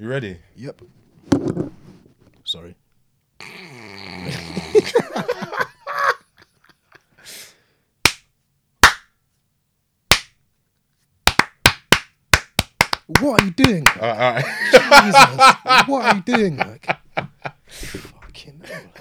You ready? Yep. Sorry. what are you doing? All right, all right. Jesus, what are you doing? Like, fucking hell.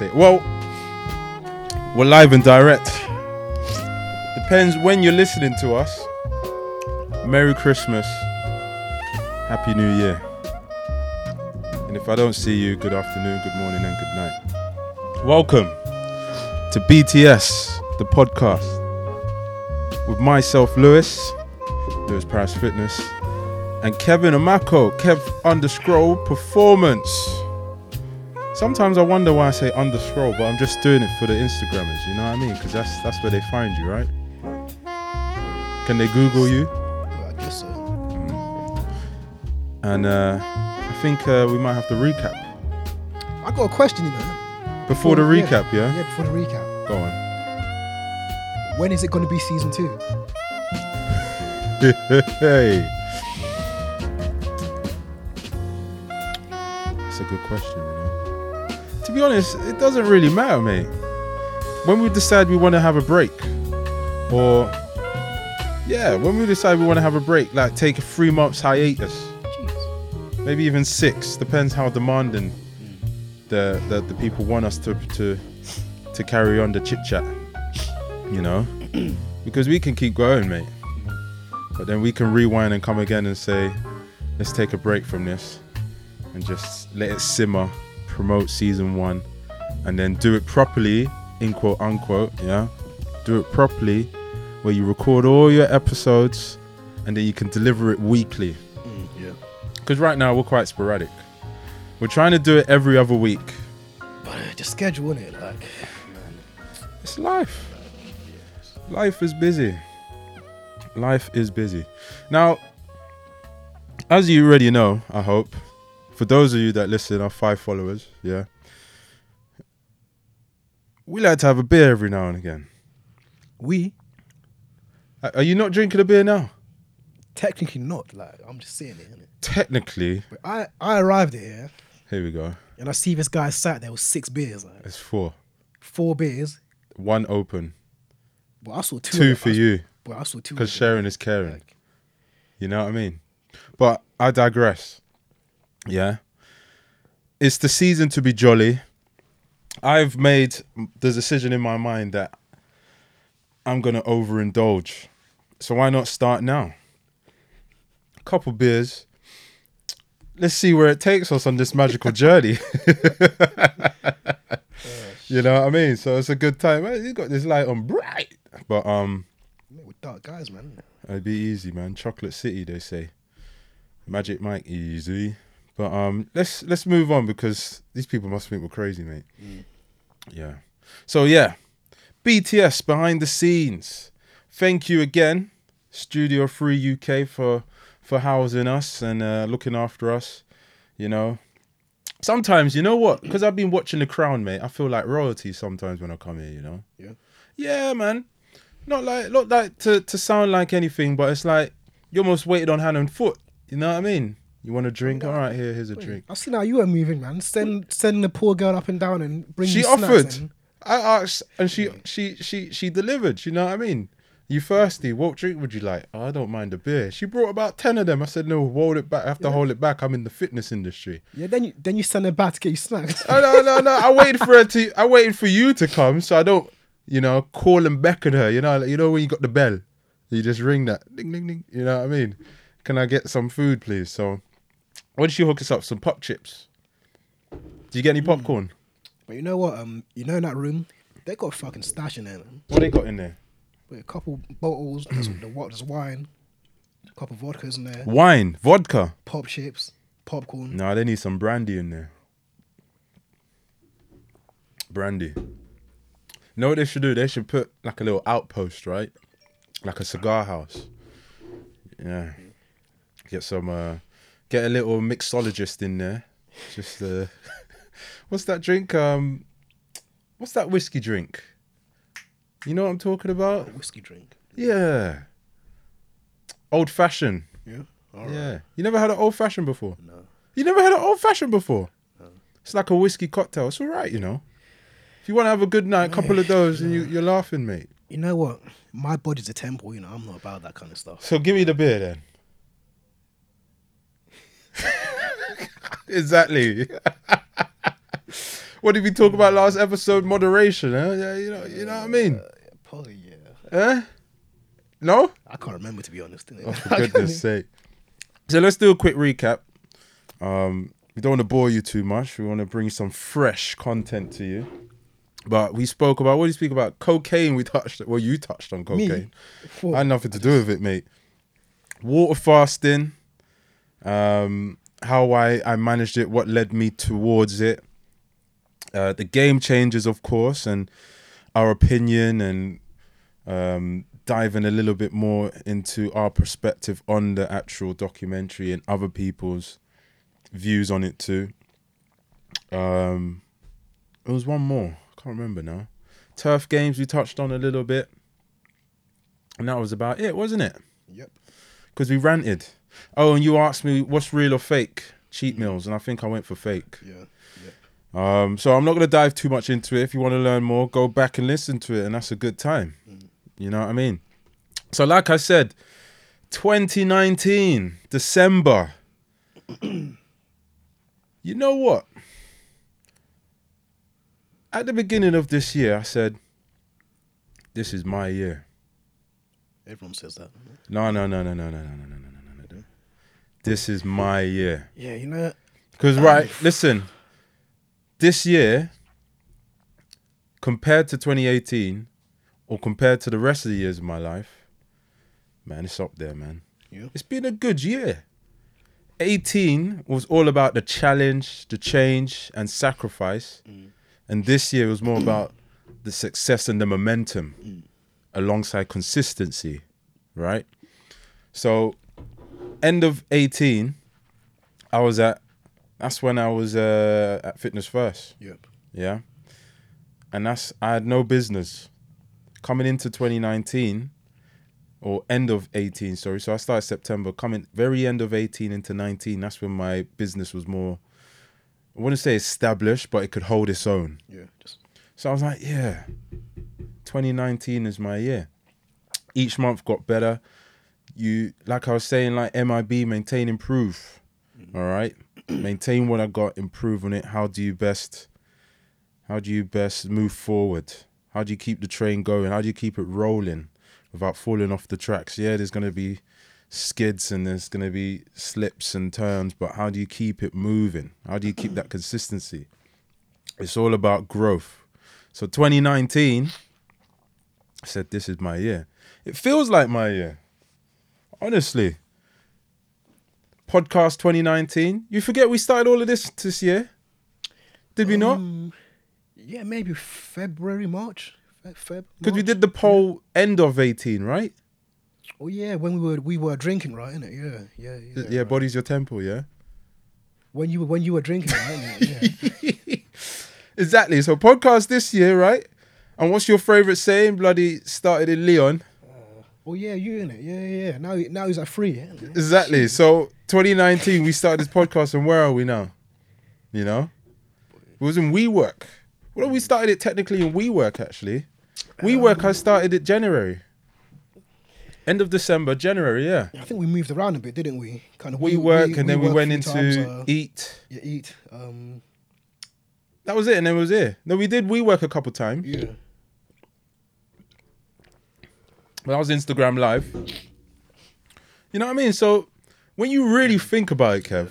Sake. Well, we're live and direct. Depends when you're listening to us. Merry Christmas. Happy New Year. And if I don't see you, good afternoon, good morning, and good night. Welcome to BTS, the podcast. With myself, Lewis, Lewis Paris Fitness, and Kevin Amako, Kev underscore performance. Sometimes I wonder why I say underscroll, but I'm just doing it for the Instagrammers. You know what I mean? Because that's that's where they find you, right? Can they Google you? I guess so. And uh, I think uh, we might have to recap I got a question, you know. before the yeah. recap. Yeah, Yeah, before the recap. go on. When is it going to be season two? hey, that's a good question. You know, to be honest, it doesn't really matter, mate. When we decide we want to have a break, or yeah, when we decide we want to have a break, like take a three months hiatus. Jeez. maybe even six depends how demanding mm. the the, the people want us to to to carry on the chit chat you know because we can keep going mate but then we can rewind and come again and say let's take a break from this and just let it simmer promote season one and then do it properly in quote unquote yeah do it properly where you record all your episodes and then you can deliver it weekly Mm, yeah. because right now we're quite sporadic. We're trying to do it every other week. But uh, just schedule it, like, man. It's life. Life is busy. Life is busy. Now, as you already know, I hope, for those of you that listen, our five followers, yeah. We like to have a beer every now and again. We Are you not drinking a beer now? technically not. Like, I'm just saying it. Innit? Technically, But I I arrived here here we go. and I see this guy sat there with six beers, like It's four. four beers. One open, But I saw two. two for I you, But I saw two. because sharing is caring. Like, You know what I mean? But I digress. Yeah. It's the season to be jolly. I've made the decision in my mind that I'm going to overindulge. So why not start now? A couple beers. Let's see where it takes us on this magical journey. you know what I mean? So it's a good time. You got this light on bright. But um with dark guys, man. It'd be easy, man. Chocolate City, they say. Magic Mike, easy. But um, let's let's move on because these people must think we're crazy, mate. Yeah. So yeah, BTS behind the scenes. Thank you again, Studio Free UK for for housing us and uh, looking after us. You know, sometimes you know what? Because I've been watching The Crown, mate. I feel like royalty sometimes when I come here. You know. Yeah. Yeah, man. Not like not like to to sound like anything, but it's like you almost waited on hand and foot. You know what I mean? You want a drink? All right, here, here's a drink. I see now you were moving, man. Send send the poor girl up and down and bring She offered. I asked, and she she she she delivered. You know what I mean? You thirsty? What drink would you like? Oh, I don't mind a beer. She brought about ten of them. I said, no, hold it back. I have to hold it back. I'm in the fitness industry. Yeah, then you then you send her back to get you snacks. Oh no, no, no. I waited for her to. I waited for you to come, so I don't, you know, call and beckon her. You know, like, you know when you got the bell, you just ring that, ding, ding, ding. You know what I mean? can I get some food, please? So, why don't you hook us up some pop chips? Do you get any popcorn? But you know what? Um, you know in that room, they got a fucking stash in there, man. What they got in there? With a couple bottles, there's, the, wa- there's wine, a couple vodkas in there, Wine, vodka. pop chips, popcorn. No, they need some brandy in there. Brandy. know what they should do? They should put like a little outpost, right? Like a cigar house. Yeah. Get some uh get a little mixologist in there. Just uh what's that drink? Um what's that whiskey drink? You know what I'm talking about? whiskey drink. Yeah. Old fashioned. Yeah. All right. Yeah. You never had an old fashioned before? No. You never had an old fashioned before? No. It's like a whiskey cocktail. It's all right, you know. If you want to have a good night, a couple of those, and you, you're laughing, mate. You know what? My body's a temple. You know, I'm not about that kind of stuff. So give me the beer then. exactly. what did we talk about last episode? Moderation, huh? Yeah, you know, you know what I mean? Uh, probably yeah. Huh? No? I can't remember to be honest. Oh, for goodness sake. So let's do a quick recap. Um, we don't want to bore you too much. We want to bring some fresh content to you. But we spoke about what do you speak about? Cocaine. We touched. Well, you touched on cocaine. I had nothing to do with it, mate. Water fasting. Um, how I I managed it. What led me towards it. Uh, the Game Changers, of course, and our opinion and um, diving a little bit more into our perspective on the actual documentary and other people's views on it too. Um, there was one more. I can't remember now. Turf games we touched on a little bit, and that was about it, wasn't it? Yep. Because we ranted. Oh, and you asked me what's real or fake cheat meals, and I think I went for fake. Yeah. Um, so I'm not going to dive too much into it. If you want to learn more, go back and listen to it, and that's a good time. You know what I mean? So, like I said, 2019, December. you know what? At the beginning of this year, I said, "This is my year." Everyone says that. No, no, no, no, no, no, no, no, no. This is my year. Yeah, you know. Because right, listen, this year compared to 2018 or compared to the rest of the years of my life, man, it's up there, man. Yeah. It's been a good year. 18 was all about the challenge, the change, and sacrifice. Mm. And this year was more about the success and the momentum mm. alongside consistency, right? So, end of 18, I was at, that's when I was uh, at Fitness First. Yep. Yeah. And that's I had no business coming into 2019 or end of 18, sorry. So I started September, coming very end of 18 into 19. That's when my business was more I wouldn't say established, but it could hold its own. Yeah. Just So I was like, yeah, 2019 is my year. Each month got better. You, like I was saying, like MIB, maintain, improve. All right, maintain what I got, improve on it. How do you best? How do you best move forward? How do you keep the train going? How do you keep it rolling without falling off the tracks? Yeah, there's gonna be skids and there's gonna be slips and turns, but how do you keep it moving? How do you keep that consistency? It's all about growth. So 2019, I said, this is my year. It feels like my year. Honestly. Podcast 2019. You forget we started all of this this year? Did we not? Um, yeah, maybe February, March. Fe- Feb. Because we did the poll end of 18, right? Oh yeah, when we were we were drinking, right? Innit? Yeah, yeah, yeah. Yeah, right. body's your temple, yeah? When you were when you were drinking, right? Yeah. Exactly. So podcast this year, right? And what's your favorite saying? Bloody started in Leon. Oh yeah, you in it? Yeah, yeah. yeah. Now now he's at three. Yeah. Exactly. So 2019, we started this podcast, and where are we now? You know, it was in WeWork. Well, we started it technically in WeWork actually. WeWork, I started it January, end of December, January. Yeah. I think we moved around a bit, didn't we? Kind of we WeWork, and then we went into times, uh, Eat. yeah, eat. Um, That was it, and then it was here. No, we did WeWork a couple times. yeah. That was Instagram Live. You know what I mean? So when you really think about it, Kev,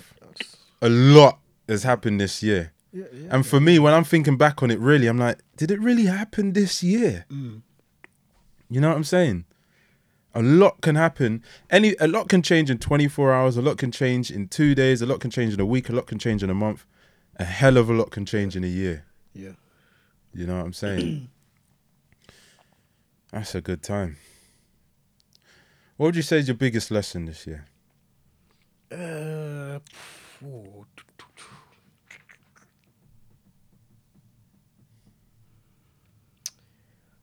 a lot has happened this year. Yeah, yeah. And for me, when I'm thinking back on it, really, I'm like, did it really happen this year? Mm. You know what I'm saying? A lot can happen. Any a lot can change in 24 hours. A lot can change in two days. A lot can change in a week. A lot can change in a month. A hell of a lot can change in a year. Yeah. You know what I'm saying? That's a good time. What would you say is your biggest lesson this year? Uh,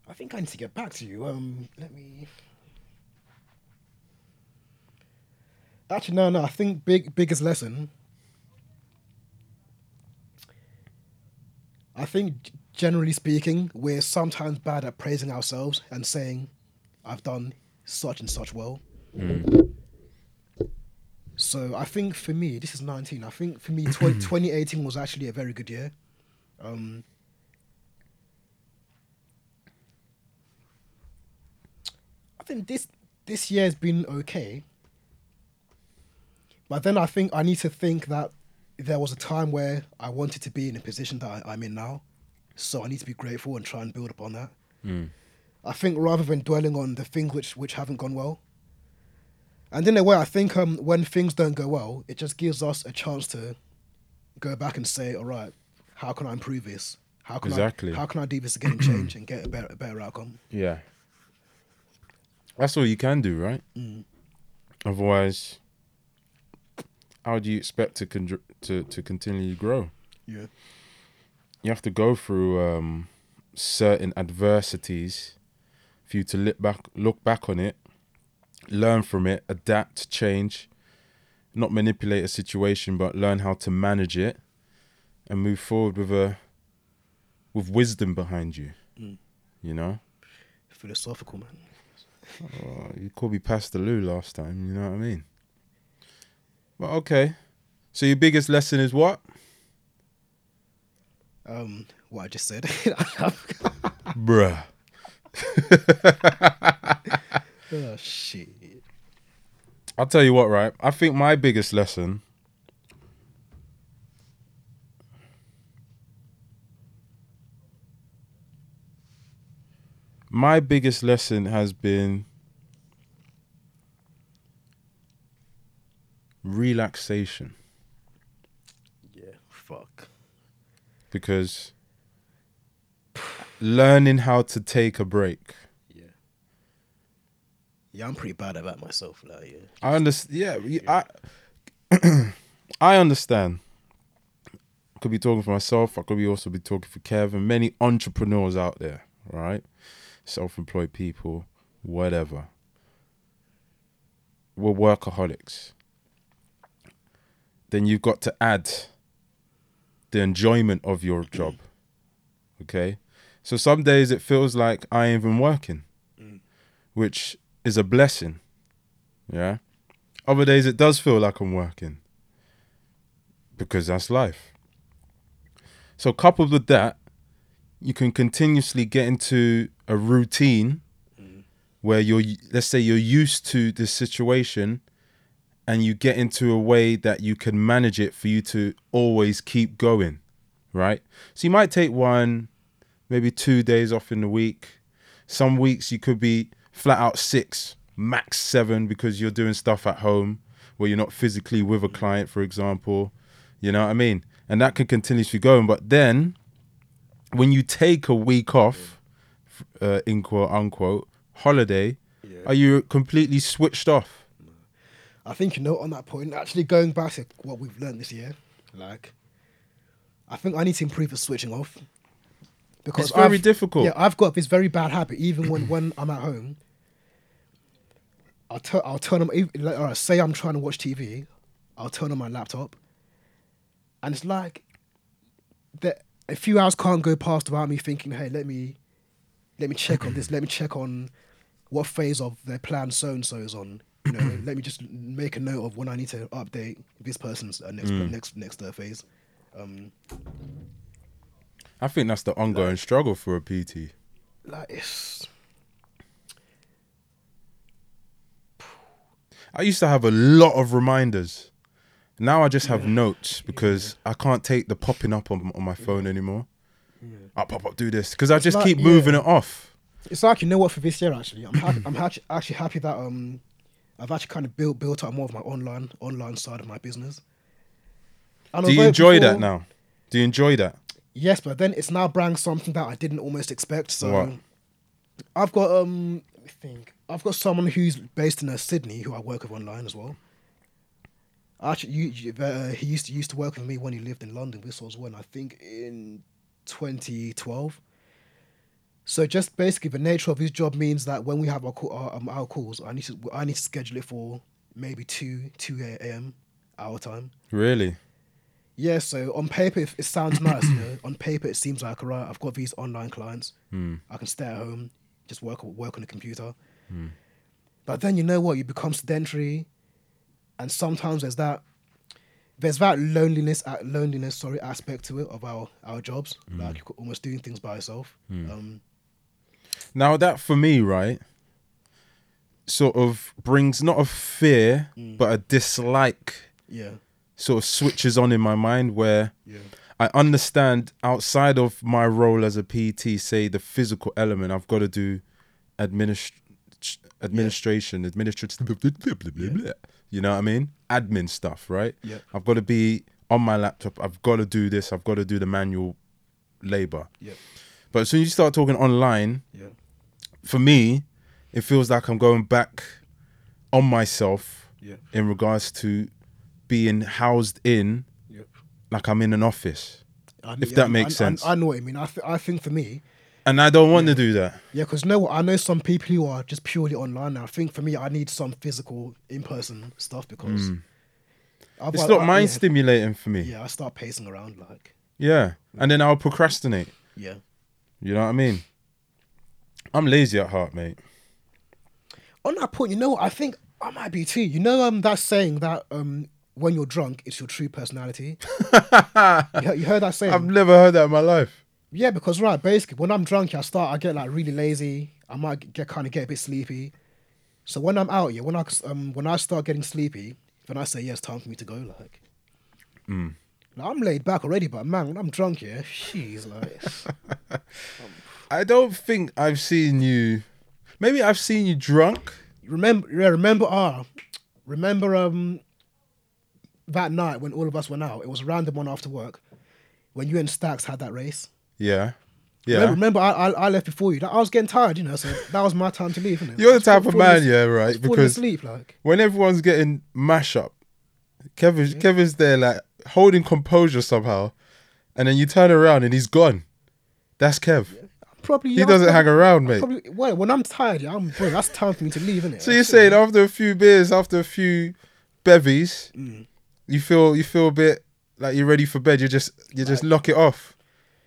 I think I need to get back to you. Um, let me. Actually, no, no. I think big biggest lesson. I think, generally speaking, we're sometimes bad at praising ourselves and saying, "I've done such and such well." So I think for me, this is 19. I think for me, 20, 2018 was actually a very good year. Um, I think this this year has been okay. But then I think I need to think that there was a time where I wanted to be in a position that I, I'm in now. So I need to be grateful and try and build upon that. I think rather than dwelling on the things which, which haven't gone well, and in a way, I think um, when things don't go well, it just gives us a chance to go back and say, all right, how can I improve this? How can Exactly. I how can I do this again and change and get a better a better outcome? Yeah. That's all you can do, right? Otherwise, how do you expect to con- to to continually grow? Yeah. You have to go through um, certain adversities for you to look back look back on it, learn from it, adapt, change, not manipulate a situation, but learn how to manage it, and move forward with a with wisdom behind you. You know. Philosophical man. Oh, you called me Pastor Lou last time, you know what I mean? Well, okay. So your biggest lesson is what? Um, what I just said. Bruh. oh shit. I'll tell you what, right? I think my biggest lesson my biggest lesson has been relaxation Yeah. Fuck. because learning how to take a break Yeah. Yeah, I'm pretty bad about myself. Like, yeah. I understand. Yeah, y- I I understand. I understand. could be talking for myself. I could be also be talking for Kevin. Many entrepreneurs out there, right? Self-employed people, whatever. We're workaholics. Then you've got to add the enjoyment of your job. Okay, so some days it feels like I ain't even working, mm. which is a blessing. Yeah. Other days it does feel like I'm working because that's life. So, coupled with that, you can continuously get into a routine mm. where you're, let's say, you're used to this situation and you get into a way that you can manage it for you to always keep going, right? So, you might take one, maybe two days off in the week. Some weeks you could be flat out six, max seven because you're doing stuff at home where you're not physically with a client, for example. You know what I mean? And that can continuously go. On. But then when you take a week off, uh, in quote unquote, holiday, Yeah. are you completely switched off? I think you know on that point. Actually, going back to what we've learned this year, like, I think I need to improve the switching off because It's very I've- difficult. Yeah, I've got this very bad habit. Even when when I'm at home, I'll turn I'll turn on. Like, all right, say I'm trying to watch TV, I'll turn on my laptop, and it's like that. A few hours can't go past without me thinking, "Hey, let me, let me check on this. Let me check on what phase of their plan so and so is on. You know, let me just make a note of when I need to update this person's uh, next next next uh, phase. Um, I think that's the ongoing struggle for a PT. like it's I used to have a lot of reminders. Now I just have notes because I can't take the popping up on, on my phone anymore. I pop up, do this because I just like- keep moving yeah. it off. It's like you know what for this year actually. I'm happy, I'm happy, actually happy that um I've actually kind of built built up more of my online online side of my business. And Do you enjoy that now? Do you enjoy that? Yes, but then it's now brand something that I didn't almost expect. So What? I've got um let me think. I've got someone who's based in uh, Sydney who I work with online as well. Actually, you, you, uh, he used to used to work with me when he lived in London. This was when I think in 2012. So just basically, the nature of his job means that when we have our call, our, um, our calls, I need to I need to schedule it for maybe two two a.m. our time. Really? Yeah, so on paper it, sounds nice. You know, on paper it seems like alright. I've got these online clients. I can stay at home, just work work on the computer. But then you know what? You become sedentary, and sometimes there's that there's that loneliness uh, loneliness sorry aspect to it of our our jobs. Like you're almost doing things by yourself. Um, Now that for me, right, sort of brings not a fear but a dislike yeah, sort of switches on in my mind where yeah, I understand outside of my role as a PT, say the physical element, I've got to do administ- administration, administrative, you know what I mean? Admin stuff, right? Yeah. I've got to be on my laptop. I've got to do this. I've got to do the manual labor. yeah, But as soon as you start talking online, yeah, for me, it feels like I'm going back on myself yeah, in regards to being housed in yeah. like I'm in an office. I- If yeah, that makes I- I- sense. I, know what you mean. I, th- I think for me, And I don't want to do that. Yeah, because no, what I know some people who are just purely online now. I think for me, I need some physical, in-person stuff because Mm. It's not I- mind yeah, stimulating for me. Yeah, I start pacing around like Yeah. And then I'll procrastinate. yeah. You know what I mean? I'm lazy at heart, mate. On that point, you know, what? I think I might be too. You know, um, that saying that um, when you're drunk, it's your true personality. you, heard, you heard that saying? I've never heard that in my life. Yeah, because right, basically, when I'm drunk, I start, I get like really lazy. I might get kind of get a bit sleepy. So when I'm out, yeah, when I um when I start getting sleepy, then I say, yeah, it's time for me to go. Like, Mm. Now, I'm laid back already, but man, when I'm drunk, yeah, she's like, I don't think I've seen you. Maybe I've seen you drunk. remember, yeah, remember, ah, remember, um, that night when all of us went out. It was random one after work when you and Stacks had that race. Yeah. Yeah. Remember, remember I, I I left before you. I was getting tired, you know, so that was my time to leave. Innit? You're the type of man, yeah, right? Because asleep, like. when everyone's getting mash up, Kevin's Kevin's there like holding composure somehow, and then you turn around and he's gone. That's Kev. Probably He yeah, doesn't probably- hang around, mate. Probably, well, when I'm tired, yeah, I'm bro, that's time for me to leave, innit? So you're saying after a few beers, after a few bevies, Mm. You feel you feel a bit like you're ready for bed. You just you just lock it off.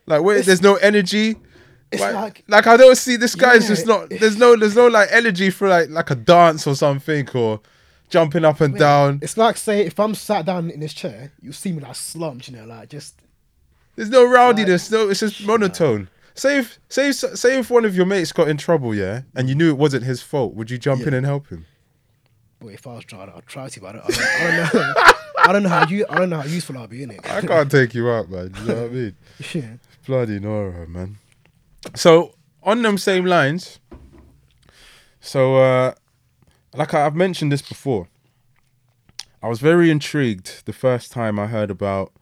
Like wait, It's- there's no energy. It's Why- like like I don't see this guy's Yeah, just not. There's no there's no like energy for like like a dance or something or jumping up and down. it's like say if I'm sat down in this chair, you see me like slumped, you know, like just There's no rowdiness. No, it's just monotone. Say if say if, say if one of your mates got in trouble, yeah, and you knew it wasn't his fault, would you jump in and help him? Boy, if I was trying, I'd try to, but I don't, I don't, I don't know. I don't know how you. I don't know how useful I'll be in it. I can't take you out, man. You know what I mean? yeah. Bloody Nora, man. So on them same lines, so uh like I've mentioned this before, I was very intrigued the first time I heard about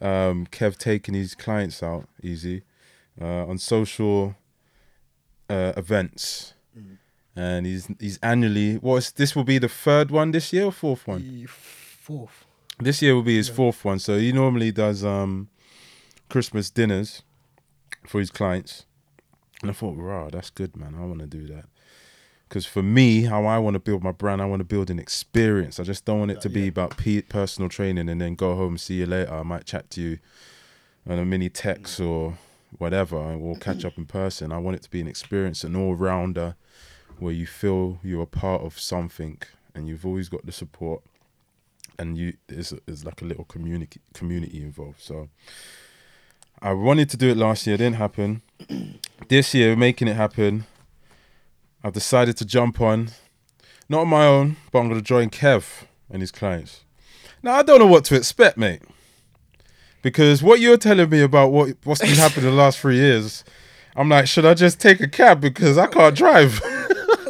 um, Kev taking his clients out easy uh, on social uh, events, and he's he's annually. What's this? Will be the third one this year or fourth one? The fourth. This year will be his fourth one. So he normally does um Christmas dinners for his clients. And I thought, wow, that's good, man. I want to do that. Because for me, how I want to build my brand, I want to build an experience. I just don't want it to be Yeah. about pe- personal training and then go home, see you later. I might chat to you on a mini text or whatever, and we'll catch up in person. I want it to be an experience, an all rounder where you feel you're a part of something and you've always got the support and you there's, there's like a little community community involved. So I wanted to do it last year, it didn't happen. this year, making it happen. I've decided to jump on. Not on my own, but I'm going to join Kev and his clients. Now, I don't know what to expect, mate. Because what you're telling me about what, what's been happening the last three years, I'm like, should I just take a cab because I can't drive?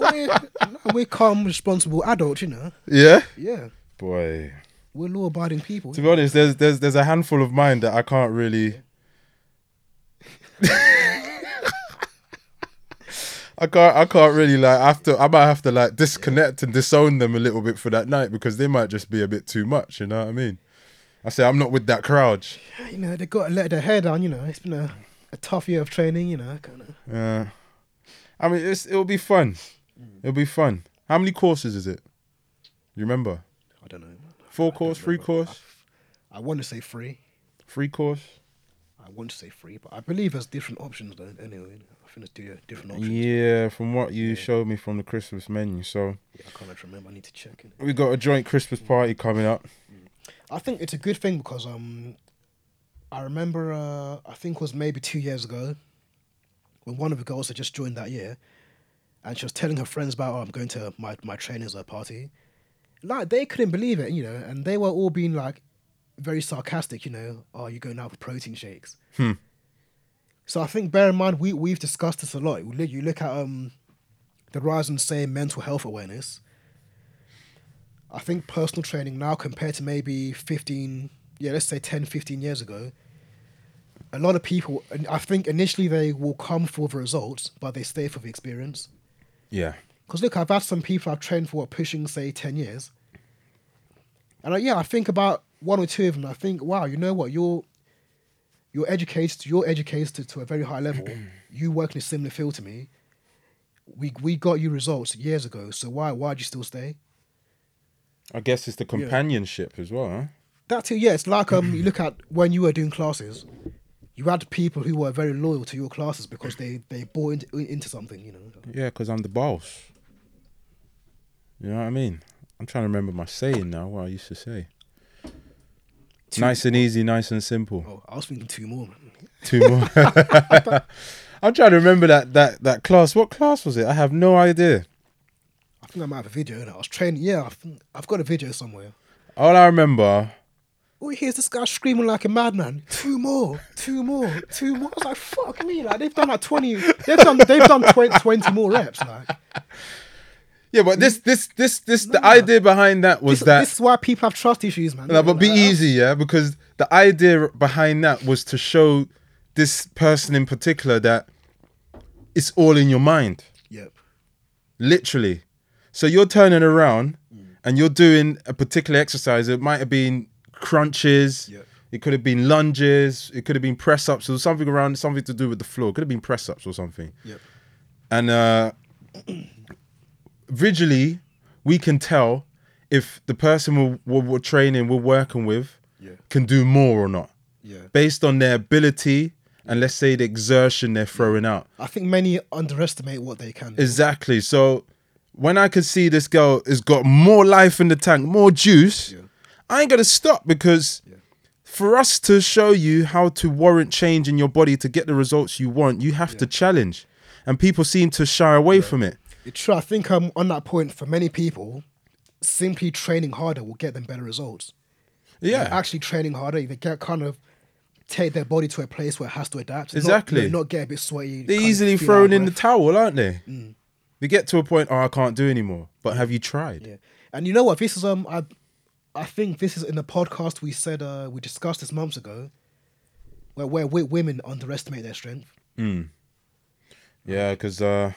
we're, we're calm, responsible adults, you know. yeah? Yeah, Boy. we're law-abiding people. To be honest, there's there's there's a handful of mine that I can't really. I can't I can't really like I have to I might have to like disconnect and disown them a little bit for that night because they might just be a bit too much, you know what I mean? I say I'm not with that crowd. You know, they got to let their hair down. You know, it's been a, a tough year of training. You know, kind of. Yeah. I mean it's it'll be fun. It'll be fun. How many courses is it? You remember? I don't know. Four I course, three course, I want to say free. three course? I want to say free, but I believe there's different options though. Anyway, I think there's different options. Yeah, from what you Yeah. showed me from the Christmas menu. So Yeah, I can't remember. I need to check it. we got a joint Christmas party coming up. I think it's a good thing because um, I remember uh, I think it was maybe two years ago when one of the girls had just joined that year, and she was telling her friends about oh, I'm going to my my trainer's party. Like they couldn't believe it, you know, and they were all being like very sarcastic, you know. Oh, you're going out for protein shakes. Hmm. So I think bear in mind we we've discussed this a lot. You look, you look at um the rise in say mental health awareness. I think personal training now compared to maybe 15, yeah, let's say 10, 15 years ago, a lot of people, I think initially they will come for the results, but they stay for the experience. Yeah. Because look, I've had some people I've trained for pushing, say, 10 years. And I, yeah, I think about one or two of them. I think, wow, you know what? You're, you're educated, you're educated to, a very high level. you work in a similar field to me. We, we got you results years ago. So why, why'd you still stay? I guess it's the companionship as well, huh? That too, yeah. It's like um, you look at when you were doing classes, you had people who were very loyal to your classes because they they bought into, into something, you know. Yeah, because I'm the boss. You know what I mean? I'm trying to remember my saying now, what I used to say. Two- Nice and easy, nice and simple. Oh, I was thinking two more. Man. Two more. I'm trying to remember that, that, that class. What class was it? I have no idea. I think I might have a video. I was training. Yeah, I think, I've got a video somewhere. All I remember, Oh, here's this guy screaming like a madman. Two more, two more, two more. I was like, fuck me, like they've done like twenty. They've done they've done 20, 20 more reps. Like yeah, but this, this, this, this, the idea behind that was this, that. this is why people have trust issues, man. No, but be Like, easy, yeah, because the idea behind that was to show this person in particular that it's all in your mind, Yep. literally. So you're turning around mm. and you're doing a particular exercise. It might have been crunches. Yep. It could have been lunges. It could have been press ups or something around something to do with the floor. It could have been press ups or something. Yep. And uh, visually, we can tell if the person we're, we're, training, we're working with, Yeah. can do more or not Yeah. based on their ability and let's say the exertion they're throwing out. I think many underestimate what they can do. Exactly. So when I could see this girl has got more life in the tank, more juice, Yeah. I ain't gonna stop because Yeah. for us to show you how to warrant change in your body to get the results you want, you have to challenge. And people seem to shy away from it. It's true. I think um, on that point, for many people, simply training harder will get them better results. Yeah. Actually, training harder, they get kind of take their body to a place where it has to adapt. Exactly. know, Not, get a bit sweaty. They're easily thrown in the towel, aren't they? They get to a point, oh, I can't do anymore. But have you tried? Yeah. And you know what? This is um, I, I think this is in the podcast we said uh, we discussed this months ago, where where women underestimate their strength. Yeah, because uh,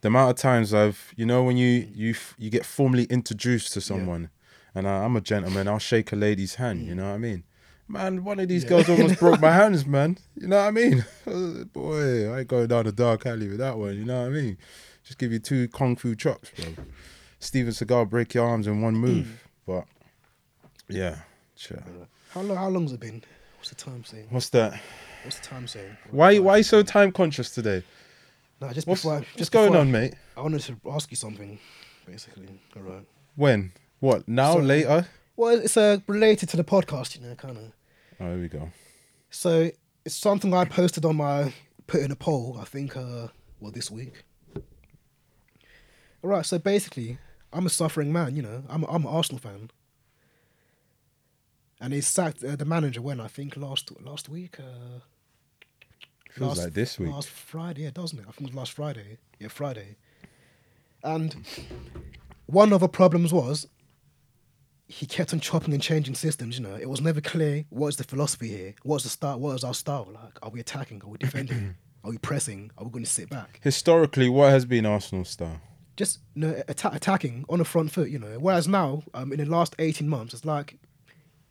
the amount of times I've, you know, when you you you get formally introduced to someone, and I, I'm a gentleman, I'll shake a lady's hand. You know what I mean? Man, one of these girls almost broke my hands, man. You know what I mean? Boy, I ain't going down a dark alley with that one. You know what I mean? Just give you two kung fu chops, bro. Steven Seagal break your arms in one move, but yeah, sure. How long? How long's it been? What's the time saying? What's that? What's the time saying? Why why are you so time conscious today? No, just What's, before. I- what's just going before I- on, mate? I wanted to ask you something, basically. All right. When? What? Now? So- later? Well, it's uh, related to the podcast, you know, kind of. Oh, here we go. So it's something I posted on my put in a poll. I think, uh, well, this week. All right. So basically, I'm a suffering man, you know. I'm I'm an Arsenal fan. And he sacked uh, the manager when I think last last week. Uh, Feels like this week. Last Friday, yeah, doesn't it? I think it was last Friday. Yeah, Friday. And one of the problems was he kept on chopping and changing systems. You know, it was never clear what is the philosophy here. What's the start? What is our style? Like, are we attacking? Are we defending? are we pressing? Are we going to sit back? Historically, what has been Arsenal's style? Just you know, atta- attacking on the front foot. You know, whereas now, um, in the last eighteen months, it's like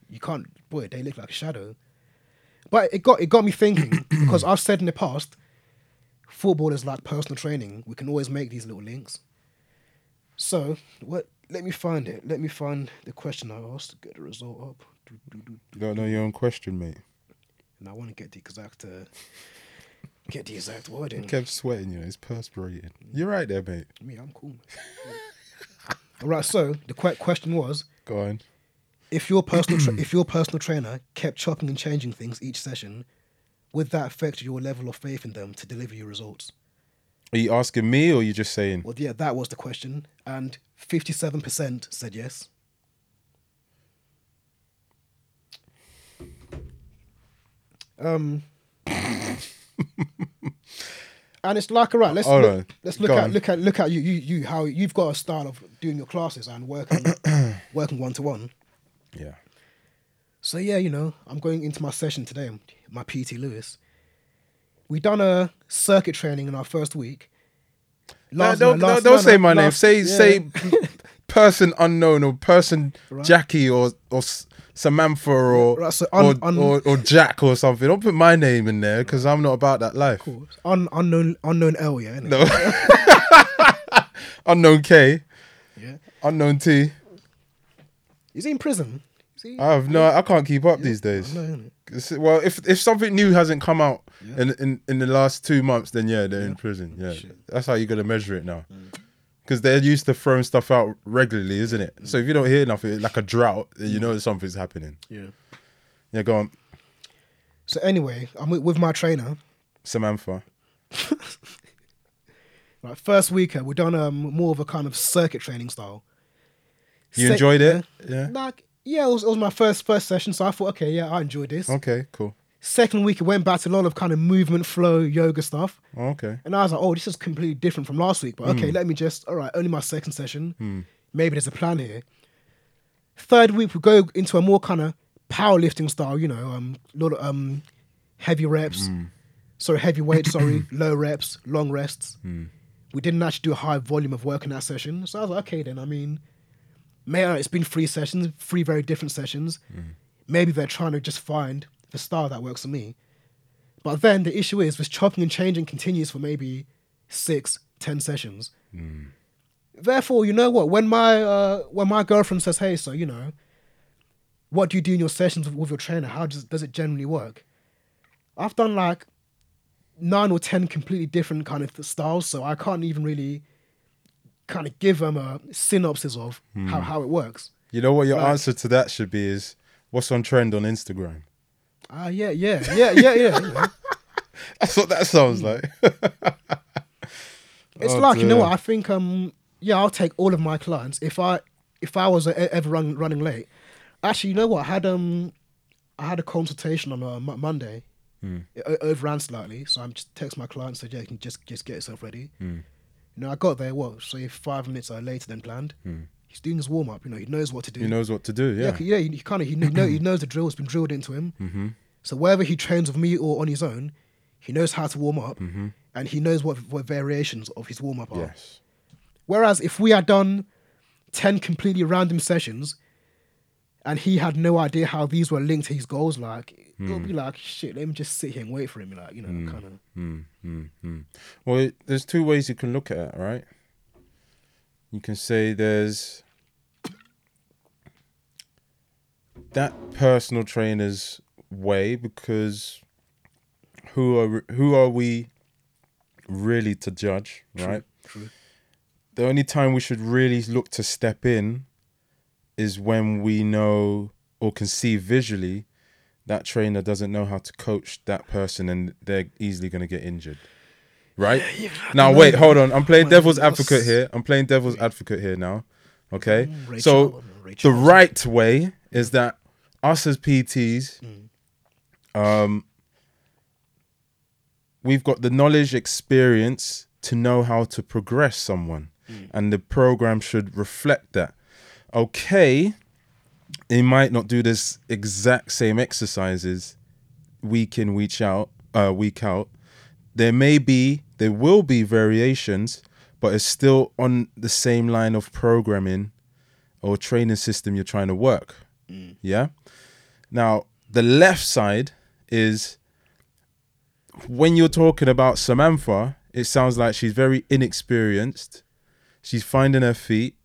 you can't. Boy, they look like a shadow. But it got it got me thinking because I've said in the past, football is like personal training. We can always make these little links. So what? Let me find it. Let me find the question I asked. To get the result up. Don't know your own question, mate. And I want to get the exact. Uh, get the exact wording. Kept sweating, you know, it's perspirating. You're right there, mate. Me, I'm cool. All right. So the question was: Go on. If your personal tra- if your personal trainer kept chopping and changing things each session, would that affect your level of faith in them to deliver you results? Are you asking me or are you just saying? Well, yeah, that was the question, and fifty-seven percent said yes. Um, and it's like, all right, let's Hold look, on. let's look Go at on. look at look at you you you how you've got a style of doing your classes and working working one to one. Yeah. So yeah, you know, I'm going into my session today, my PT Lewis. We done a circuit training in our first week. No, don't no, don't no, say my name. Say yeah. say person unknown or person Right. Jackie or or Samantha or Right, so un- or, un- or or Jack or something. Don't put my name in there because I'm not about that life. Un, unknown unknown L, yeah. No. unknown K, Yeah. unknown T. Is he in prison? Is he? I have no. I can't keep up these days. No, Well, if if something new hasn't come out Yeah. in, in in the last two months, then yeah, they're in prison. Yeah, Shit. Mm. that's how you're gonna measure it now. Because they're used to throwing stuff out regularly, isn't it? So if you don't hear nothing, like a drought, then you know that something's happening. Yeah. Yeah, go on, So anyway, I'm with, with my trainer. Samantha. Right, first week uh, we done um more of a kind of circuit training style. You enjoyed it? Yeah. Like yeah, it was, it was my first first session, so I thought, okay, yeah, I enjoyed this. Okay, cool. Second week, it went back to a lot of kind of movement, flow, yoga stuff. Okay. And I was like, oh, this is completely different from last week. But okay, let me just, all right, only my second session. Maybe there's a plan here. Third week, we go into a more kind of powerlifting style, you know, um, lot of um, heavy reps, sorry, heavy weight, sorry, low reps, long rests. We didn't actually do a high volume of work in that session. So I was like, okay, then, I mean, maybe it's been three sessions, three very different sessions. Maybe they're trying to just find the style that works for me. But then the issue is this chopping and changing continues for maybe six, ten sessions. Therefore, you know what? When my uh, when my girlfriend says, "Hey, so you know, what do you do in your sessions with, with your trainer? How does does it generally work?" I've done like nine or ten completely different kind of styles, so I can't even really kind of give them a synopsis of how, how it works. You know what your Like- answer to that should be is what's on trend on Instagram. Ah, yeah, yeah, yeah, yeah, yeah. you know. That's what that sounds like. It's Oh, like you know what I think. Um, yeah, I'll take all of my clients if I if I was uh, ever run, running late. Actually, you know what? I had um, I had a consultation on a Monday. Hmm. It overran slightly, so I'm just text my client said, "Yeah, you can just just get yourself ready." Hmm. You know, I got there. What? Say five minutes uh, later than planned. He's doing his warm up. You know, he knows what to do. Hmm. he knows what to do. yeah, Yeah. yeah. He, he kind of he, kn- know, he knows the drill. It's been drilled into him. Mm-hmm. So wherever he trains with me or on his own, he knows how to warm up, Mm-hmm. and he knows what what variations of his warm up are. Yes. Whereas if we had done 10 completely random sessions and he had no idea how these were linked to his goals, like, it'll be like, shit, let me just sit here and wait for him. Like, you know, kind of. Mm, mm, mm. Well, it, there's two ways you can look at it, right? You can say there's that personal trainer's way because who are who are we really to judge, right? True. The only time we should really look to step in is when we know or can see visually that trainer doesn't know how to coach that person and they're easily going to get injured. Right? now, wait, hold on. I'm playing devil's advocate here. I'm playing devil's advocate here now. Okay, Mm, Ray so Ray the right way is that us as PTs, um, we've got the knowledge, experience to know how to progress someone, and the program should reflect that. Okay, it might not do this exact same exercises week in, week out, uh, week out. There may be, there will be variations, but it's still on the same line of programming or training system you're trying to work. Yeah. Now, the left side is when you're talking about Samantha, it sounds like she's very inexperienced. She's finding her feet.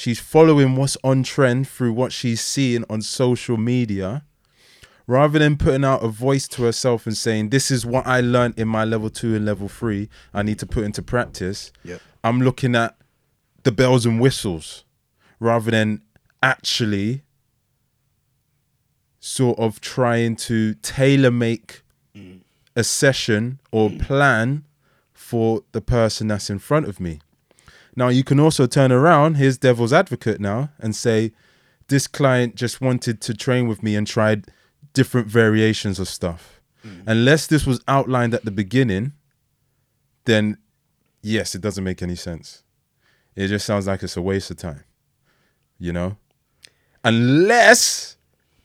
She's following what's on trend through what she's seeing on social media. Rather than putting out a voice to herself and saying, This is what I learned in my level two and level three, I need to put into practice. Yep. I'm looking at the bells and whistles rather than actually sort of trying to tailor make mm. a session or mm. plan for the person that's in front of me. Now you can also turn around, here's devil's advocate now, and say, this client just wanted to train with me and tried different variations of stuff. Mm. Unless this was outlined at the beginning, then yes, it doesn't make any sense. It just sounds like it's a waste of time. You know? Unless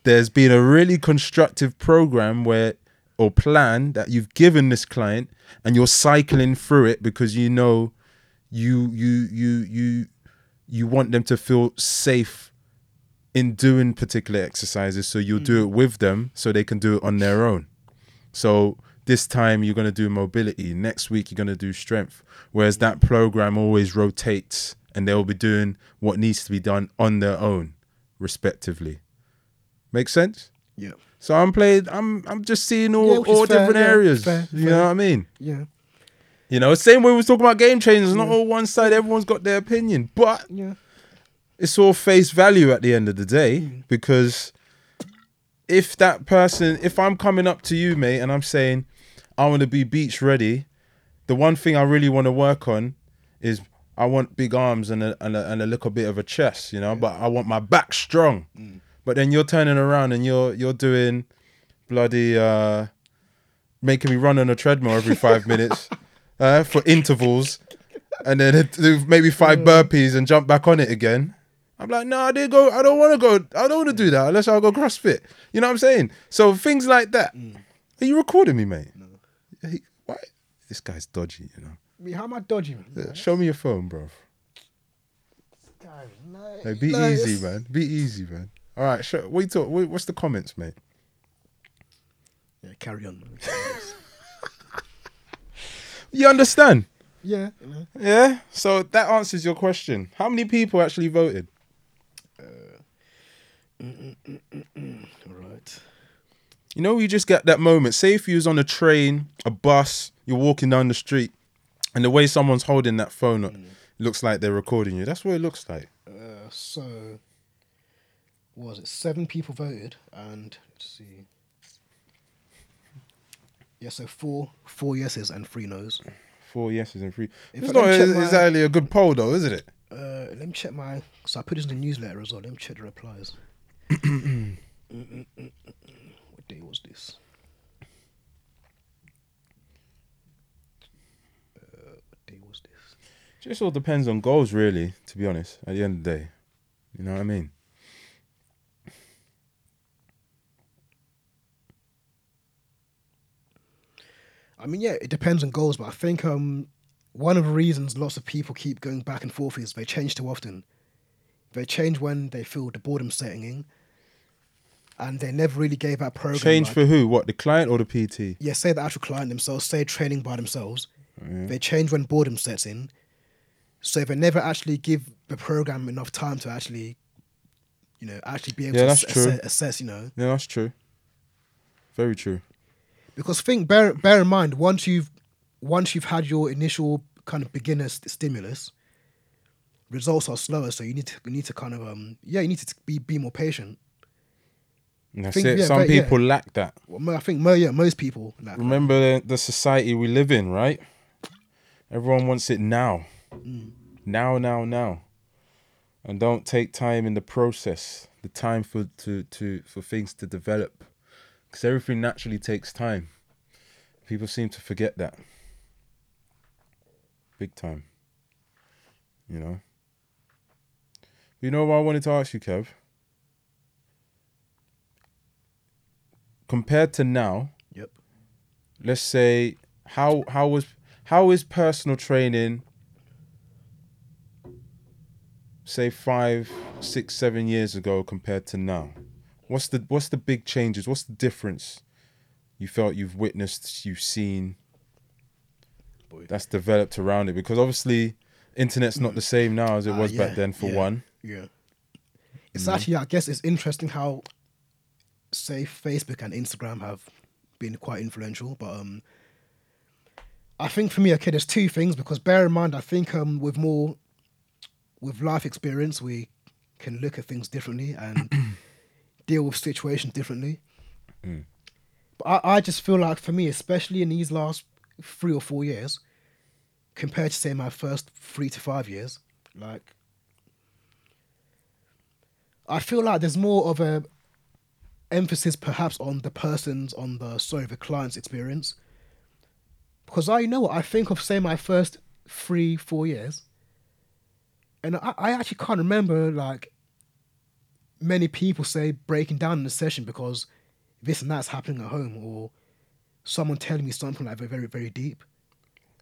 there's been a really constructive program where or plan that you've given this client and you're cycling through it because you know you you you you you want them to feel safe in doing particular exercises so you'll do mm. it with them so they can do it on their own so this time you're going to do mobility next week you're going to do strength whereas that program always rotates and they'll be doing what needs to be done on their own respectively make sense Yeah. so i'm playing i'm i'm just seeing Yeah, all, which all fair, different yeah, areas fair, you fair. know what i mean Yeah. You know same way we was talking about game changers not all one side everyone's got their opinion but Yeah. it's all face value at the end of the day because if that person if i'm coming up to you mate and i'm saying i want to be beach ready the one thing i really want to work on is i want big arms and a, and a, and a little bit of a chest you know but i want my back strong. But then you're turning around and you're you're doing bloody uh making me run on a treadmill every five minutes uh, for intervals and then do maybe five burpees and jump back on it again. I'm like, no, I didn't go. I don't want to go. I don't want to do that unless I go CrossFit. You know what I'm saying? So things like that. Are you recording me, mate? No. Why? This guy's dodgy. You know. Mean, how am I dodgy? Man? Show me your phone, bro. Hey, be easy, man. Be easy, man. All right. Show, what you talk? What's the comments, mate? Yeah, carry on. You understand? yeah. Yeah. So that answers your question. How many people actually voted? All right. You know, you just get that moment. Say if you was on a train, a bus, you're walking down the street, and the way someone's holding that phone up looks like they're recording you. That's what it looks like. Uh, so, was it seven people voted, and let's see. Yeah, so four, four yeses and three nos. Four yeses and three. If It's I not don't my- exactly a good poll, though, isn't it? Uh, let me check my. So I put this in the newsletter as well. Let me check the replies. What day was this? Uh, what day was this? Just all depends on goals, really. To be honest, at the end of the day, you know what I mean. I mean, yeah, it depends on goals, but I think um, one of the reasons lots of people keep going back and forth is they change too often. They change when they feel the boredom setting in, and they never really gave that program. Change like- for who? What the client or the PT? yeah, say the actual client themselves, say training by themselves. They change when boredom sets in. So they never actually give the program enough time to actually, you know, actually be able Yeah, to ass- assess, you know. Yeah, that's true. Very true. Because think, bear bear in mind, once you've once you've had your initial kind of beginner st- stimulus, results are slower. So you need to you need to kind of um yeah you need to be be more patient. And that's Think- it. yeah, Some very- yeah. people lack that. Well, I think mo- yeah most people like Remember the, the society we live in, right? Everyone wants it now. Now, now, now. and don't take time in the process, the time for to to for things to develop, because everything naturally takes time. People seem to forget that. Big time. You know. You know what I wanted to ask you, Kev? Compared to now, Yep. let's say how how was how is personal training say five six seven years ago compared to now what's the what's the big changes what's the difference you felt you've witnessed you've seen Boy. that's developed around it because obviously internet's not the same now as it Ah, was yeah, back then for yeah, one Yeah. It's Mm-hmm. actually, I guess, it's interesting how, say, Facebook and Instagram have been quite influential. But um, I think for me, okay, there's two things because bear in mind, I think um, with more, with life experience, we can look at things differently and deal with situations differently. Mm. But I, I just feel like for me, especially in these last three or four years, compared to say my first three to five years, like I feel like there's more of a emphasis perhaps on the person's on the sorry the client's experience because I you know what I think of say my first three four years and I, I actually can't remember like many people say breaking down in the session because this and that's happening at home or someone telling me something like very very very deep.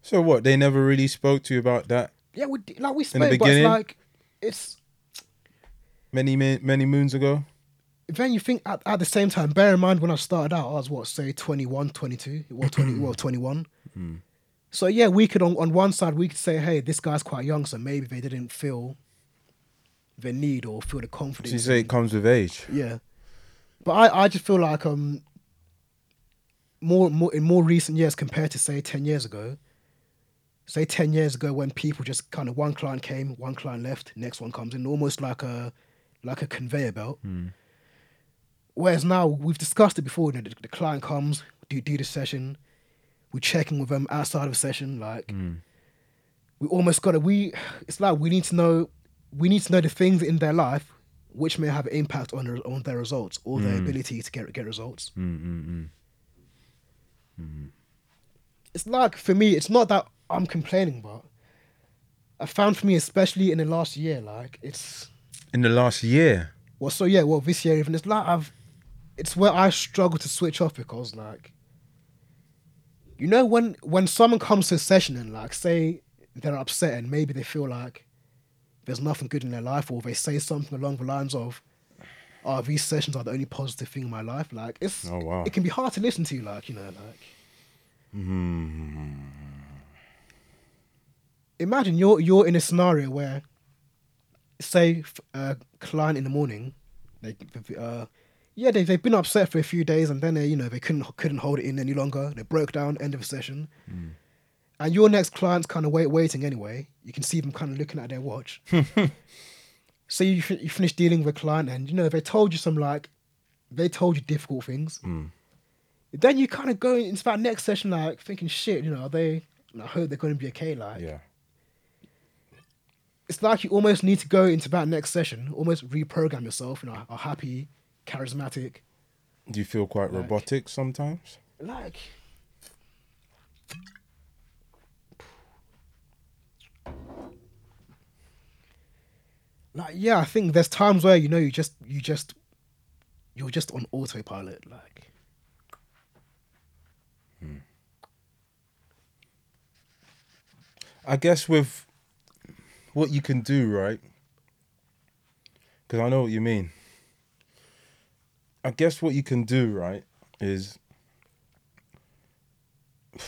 So what they never really spoke to you about that? Yeah we like we the spoke but it's like it's many many moons ago? Then you think at, at the same time, bear in mind when I started out, I was what, say 21, 22, well, 20, well 21. Hmm. So yeah, we could, on, on one side, we could say, hey, this guy's quite young, so maybe they didn't feel the need or feel the confidence. so you say it comes with age yeah. But I, I just feel like um more more in more recent years compared to say ten years ago. Say ten years ago when people just kind of one client came, one client left, next one comes in, almost like a like a conveyor belt. Whereas now we've discussed it before. You know, the, the client comes, do do the session, we're checking with them outside of a session. Like we almost got to. We it's like we need to know we need to know the things in their life which may have impact on their on their results or their mm. ability to get get results. Mm, mm, it's like for me, it's not that I'm complaining, but I found for me, especially in the last year, like it's in the last year? Well, so yeah, well, this year even it's like I've, it's where I struggle to switch off because like, you know, when when someone comes to a session and like say they're upset and maybe they feel like there's nothing good in their life or they say something along the lines of, "Oh, these sessions are the only positive thing in my life." Like it's, Oh, wow. it can be hard to listen to, like you know, like. Imagine you're you're in a scenario where say a client in the morning, they, uh, yeah, they they've been upset for a few days, and then they you know they couldn't couldn't hold it in any longer. They broke down. End of a session. And your next client's kind of wait waiting anyway. You can see them kind of looking at their watch. so you you finish dealing with a client, and you know they told you some like, they told you difficult things. Hmm. Then you kind of go into that next session like thinking, shit, you know, are they? I hope they're going to be okay. Like, yeah it's like you almost need to go into that next session, almost reprogram yourself, you know, a happy, charismatic, do you feel quite Like- robotic sometimes like. Like yeah, I think there's times where you know you just you just you're just on autopilot, like hmm. I guess with what you can do, right? Because I know what you mean. I guess what you can do, right, is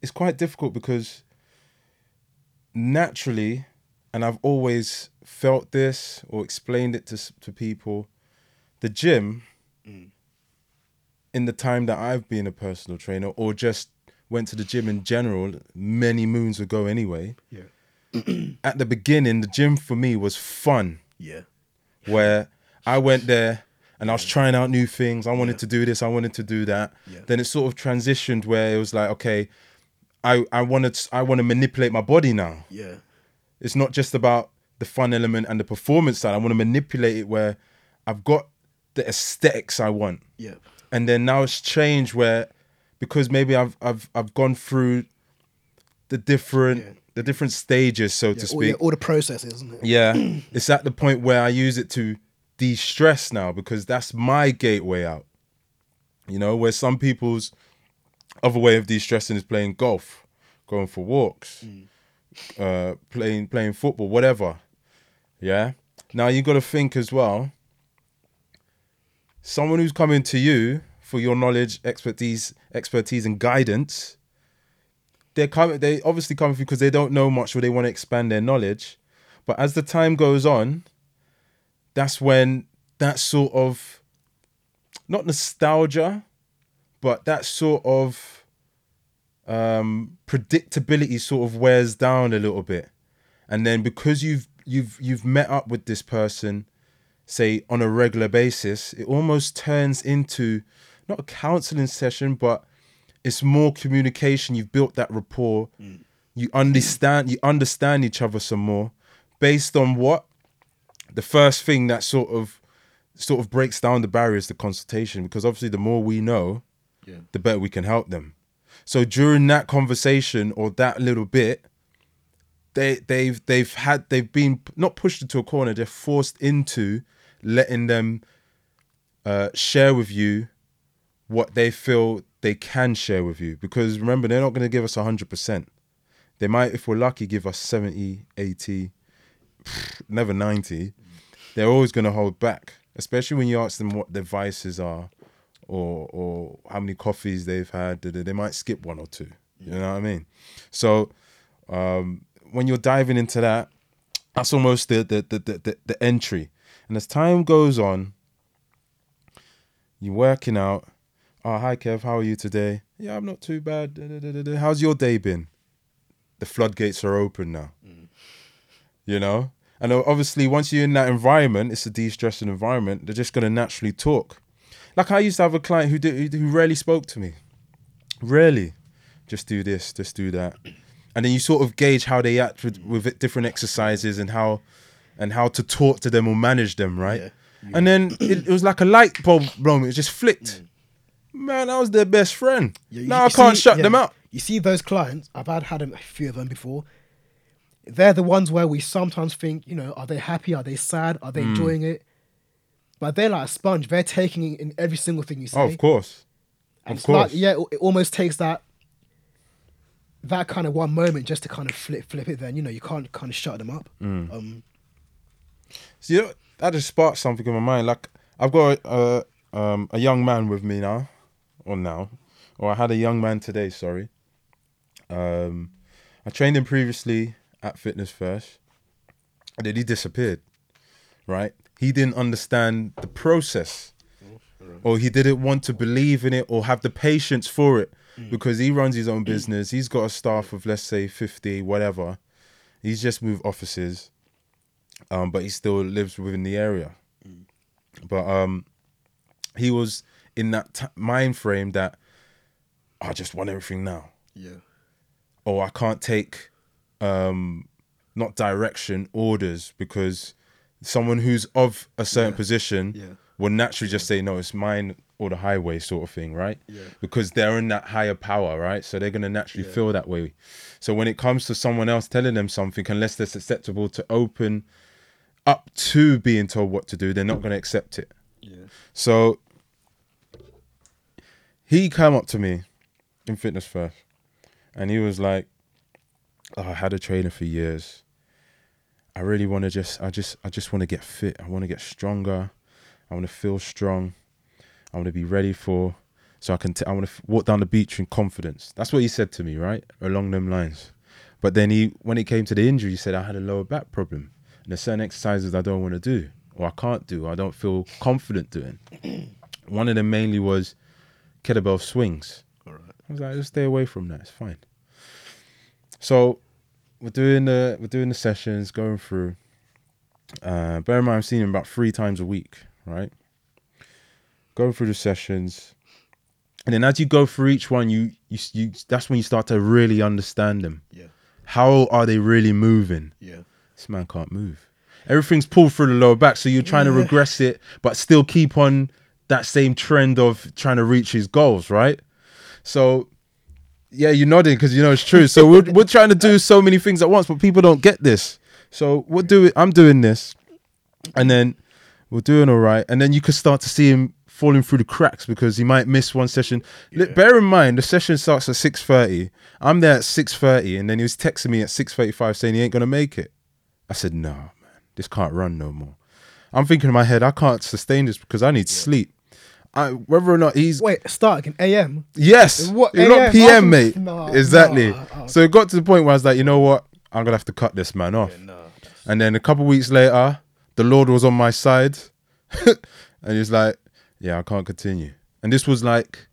it's quite difficult because naturally, and I've always felt this or explained it to to people, the gym. Mm. In the time that I've been a personal trainer, or just went to the gym in general, many moons ago anyway. yeah, At the beginning, the gym for me was fun yeah, where I went there and I was trying out new things. I wanted to do this, I wanted to do that. Yeah. Then it sort of transitioned where it was like, okay, I I wanted I want to manipulate my body now. yeah, It's not just about the fun element and the performance side. I want to manipulate it where I've got the aesthetics I want. Yeah. And then now it's changed where because maybe I've I've I've gone through the different Yeah. the different stages, so Yeah, to all, speak. yeah, all the processes, isn't it? Yeah, it's at the point where I use it to de-stress now because that's my gateway out. You know, where some people's other way of de-stressing is playing golf, going for walks, uh, playing playing football, whatever. Yeah. Now you got to think as well. Someone who's coming to you for your knowledge, expertise, expertise, and guidance. They're coming. They obviously come because they don't know much or they want to expand their knowledge. But as the time goes on, that's when that sort of not nostalgia, but that sort of um, predictability sort of wears down a little bit, and then because you've you've you've met up with this person, say on a regular basis, it almost turns into not a counseling session, but it's more communication. You've built that rapport. Mm. You understand. You understand each other some more, based on what the first thing that sort of sort of breaks down the barriers to consultation because obviously the more we know Yeah. the better we can help them so during that conversation or that little bit they they've they've had they've been not pushed into a corner they're forced into letting them uh, share with you what they feel they can share with you. Because remember they're not going to give us 100% they might if we're lucky give us 70 80 never 90 they're always going to hold back especially when you ask them what their vices are or or how many coffees they've had. They might skip one or two. You know what i mean? So um when you're diving into that that's almost the the the the, the, entry. And as time goes on you're working out oh hi kev how are you today? Yeah i'm not too bad. How's your day been? The floodgates are open now. Mm. You know? And obviously once you're in that environment it's a de-stressing environment they're just going to naturally talk. Like i used to have a client who did who rarely spoke to me. Rarely just do this just do that and then you sort of gauge how they act with, with different exercises and how and how to talk to them or manage them right Yeah. and then it, it was like a light bulb moment it just flicked man i was their best friend Yeah, you- now i can't see- shut yeah, them out You see those clients, I've had had a few of them before. They're the ones where we sometimes think, you know, are they happy? Are they sad? Are they Hmm. enjoying it? But they're like a sponge. They're taking in every single thing you say. oh of course And of it's like, course yeah, it almost takes that that kind of one moment just to kind of flip flip it. Then you know you can't kind of shut them up. Hmm. Um, So, you know, that just sparked something in my mind. Like I've got a um, a young man with me now, or now, or I had a young man today. Sorry. Um, I trained him previously at Fitness First, and then he disappeared. Right? He didn't understand the process, or he didn't want to believe in it, or have the patience for it, because he runs his own business. He's got a staff of let's say fifty, whatever. He's just moved offices um, but he still lives within the area. But um, he was in that t- mind frame that I just want everything now, yeah, or I can't take um, not direction orders because someone who's of a certain Yeah. position Yeah. will naturally just say no, it's mine or the highway sort of thing, right? Yeah. Because they're in that higher power, right? So they're gonna naturally Yeah. feel that way. So when it comes to someone else telling them something, unless they're susceptible to open up to being told what to do, they're not gonna accept it. yeah, So he came up to me in fitness first, and he was like, oh, "I had a trainer for years. I really want to just, I just, I just want to get fit. I want to get stronger. I want to feel strong. I want to be ready for, so I can, t- I want to f- walk down the beach in confidence. That's what he said to me, right, along them lines. But then he, when it came to the injury, he said I had a lower back problem, and there's certain exercises I don't want to do or I can't do. I don't feel confident doing. One of them mainly was kettlebell swings. all right, I was like, just stay away from that. It's fine. So we're doing the we're doing the sessions, going through. Uh, bear in mind, I'm seeing him about three times a week, right? Going through the sessions, and then as you go through each one, you you you that's when you start to really understand them. yeah, How are they really moving? yeah, this man can't move. Everything's pulled through the lower back, so you're trying to regress it, but still keep on that same trend of trying to reach his goals, right? So, yeah, you're nodding because you know it's true. So we're we're trying to do so many things at once, but people don't get this. So we're doing. I'm doing this, and then we're doing all right, and then you could start to see him falling through the cracks because he might miss one session. Li- Bear in mind, the session starts at six thirty. I'm there at six thirty, and then he was texting me at six thirty-five saying he ain't gonna make it. I said, "No, man, this can't run no more." I'm thinking in my head, I can't sustain this because I need sleep. I, whether or not he's Wait, start again. AM. Yes. What, You're not AM? PM, mate. No, exactly. no, oh. So it got to the point where I was like, you know what? I'm gonna have to cut this man off. And then a couple weeks later, the Lord was on my side, and he's like, "Yeah, I can't continue." And this was like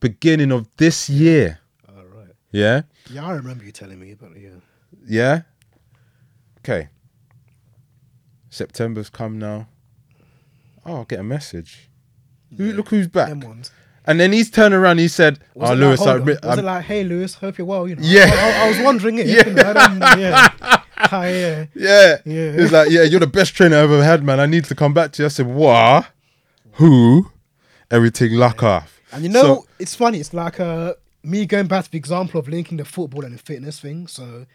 beginning of this year. All right. Yeah, Yeah, I remember you telling me, but yeah. yeah. Okay. September's come now. Oh, I'll get a message. Who, look who's back. And then he's turned around. He said, Was "Oh, Lewis, like, I admit, was I'm, it like, hey, Lewis, hope you're well? You know, Yeah. I, I, I was wondering it. Yeah. You know, yeah. Hi, yeah. Yeah. Yeah. He's like, yeah, you're the best trainer I've ever had, man. I need to come back to you. I said, what? Who? Everything luck off. And you know, So- it's funny. It's like uh, me going back to the example of linking the football and the fitness thing. So,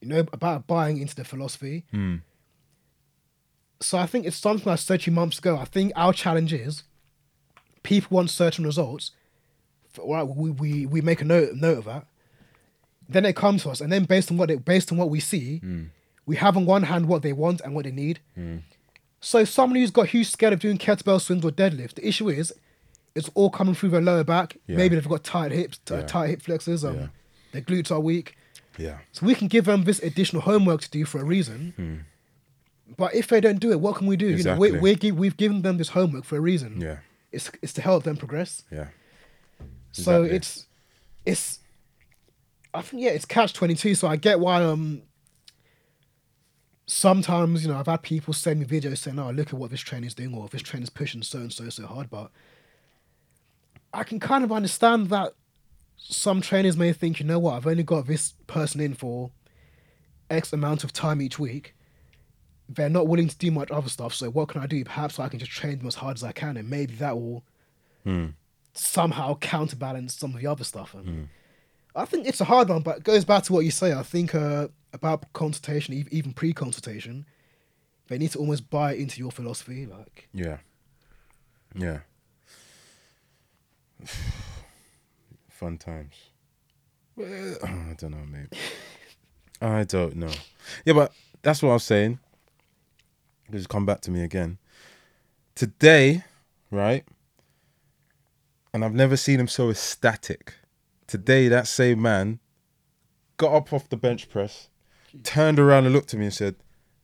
you know, about buying into the philosophy. Hmm. So I think it's something I said you months ago. I think our challenge is people want certain results. Right, we, we, we make a note note of that. Then they come to us, and then based on what they, based on what we see, Hmm. we have on one hand what they want and what they need. So someone who's got huge scared of doing kettlebell swings or deadlift, the issue is it's all coming through their lower back. Yeah. Maybe they've got tight hips, t- Yeah. tight hip flexors, um, Yeah. their glutes are weak. Yeah. So we can give them this additional homework to do for a reason. But if they don't do it, what can we do? You know, we, Hmm. Exactly. we're, gi- we've given them this homework for a reason. Yeah. It's, it's to help them progress. Yeah. So it's it's I think yeah, it's catch twenty two. So I get why um sometimes, you know, I've had people send me videos saying, Oh, look at what this train is doing or this train is pushing so and so so hard, but I can kind of understand that some trainers may think, you know what, I've only got this person in for X amount of time each week. They're not willing to do much other stuff, so what can I do? Perhaps I can just train them as hard as I can and maybe that will somehow counterbalance some of the other stuff. And I think it's a hard one, but it goes back to what you say. I think uh, about consultation, even pre-consultation, they need to almost buy into your philosophy. Like, Yeah. Yeah. Fun times. I don't know, mate. I don't know. Yeah, but that's what I was saying. Just come back to me again. Today, right? And I've never seen him so ecstatic. Today, that same man got up off the bench press, turned around and looked at me and said,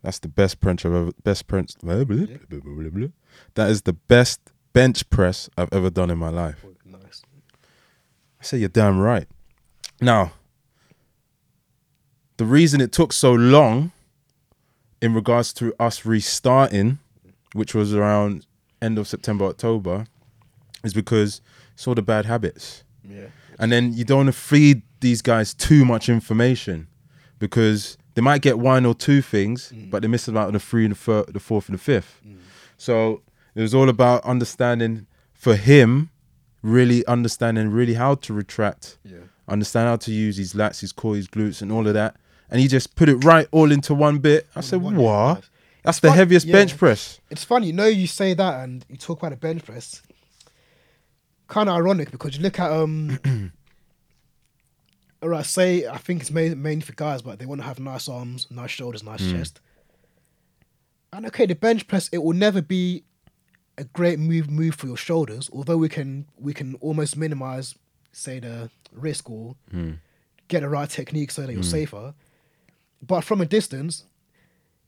"That's the best bench I've ever best press. blah, blah, blah. That is the best bench press I've ever done in my life." Oh, nice. I say, you're damn right. Now, the reason it took so long in regards to us restarting, which was around end of September, October, is because it's all the bad habits. Yeah. And then you don't want to feed these guys too much information because they might get one or two things, but they miss out on the three and the, thir- the fourth and the fifth. So it was all about understanding for him, really understanding really how to retract, Yeah. understand how to use his lats, his core, his glutes, and all of that. And he just put it right all into one bit. I said, what? That's the fun- heaviest yeah. bench press. It's funny, you know, you say that and you talk about a bench press. Kind of ironic because you look at um. all right, say I think it's made mainly for guys, but they want to have nice arms, nice shoulders, nice hmm. chest. And okay, the bench press it will never be a great move move for your shoulders, although we can we can almost minimize, say the risk or hmm. get the right technique so that you're hmm. safer. But from a distance,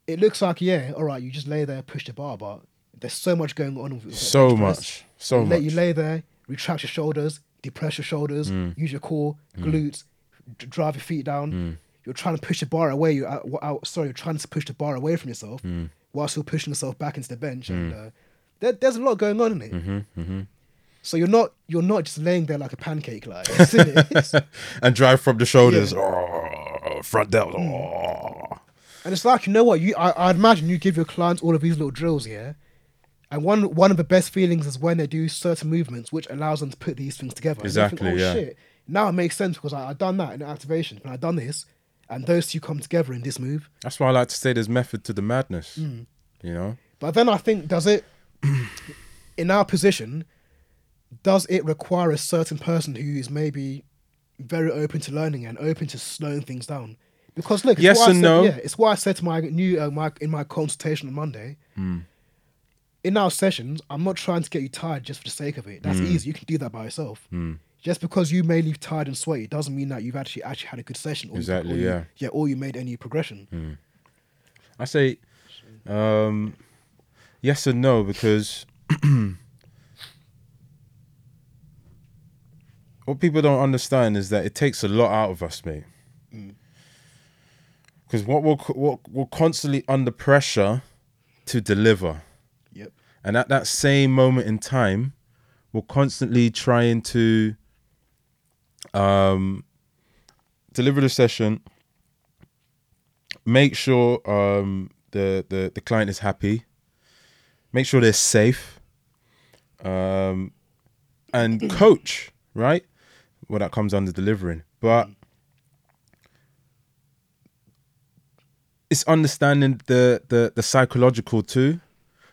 it looks like yeah, all right, you just lay there, push the bar, but there's so much going on. With, So bench press. much. So you much. you lay there, retract your shoulders, depress your shoulders, Mm. use your core, glutes, d- drive your feet down. Mm. You're trying to push the bar away. You're out, out, sorry, you're trying to push the bar away from yourself Mm. whilst you're pushing yourself back into the bench. And uh, there, there's a lot going on in it. Mm-hmm, So you're not you're not just laying there like a pancake, like isn't it? It's- and drive from the shoulders. Oh, front delta. Oh. And it's like you know what you I, I'd imagine you give your clients all of these little drills, yeah. And one one of the best feelings is when they do certain movements, which allows them to put these things together. They think, Exactly, oh yeah. shit! Now it makes sense because I, I've done that in activation, and I've done this, and those two come together in this move. That's why I like to say there's method to the madness. Mm. You know? But then I think, does it, in our position, does it require a certain person who is maybe very open to learning and open to slowing things down? Because look, it's Yes I and said- no. Yeah, it's what I said to my new uh, my in my consultation on Monday. Hmm. In our sessions, I'm not trying to get you tired just for the sake of it. That's Hmm. easy. You can do that by yourself. Just because you may leave tired and sweaty doesn't mean that you've actually actually had a good session. Or you- Exactly, or you- yeah. Yeah, or you made any progression. I say um, yes and no because what people don't understand is that it takes a lot out of us, mate. Because what we're, what we're constantly under pressure to deliver. Yep. And at that same moment in time, we're constantly trying to um, deliver the session, make sure um, the, the the client is happy, make sure they're safe, um, and coach right. Well, that comes under delivering, but it's understanding the the the psychological too,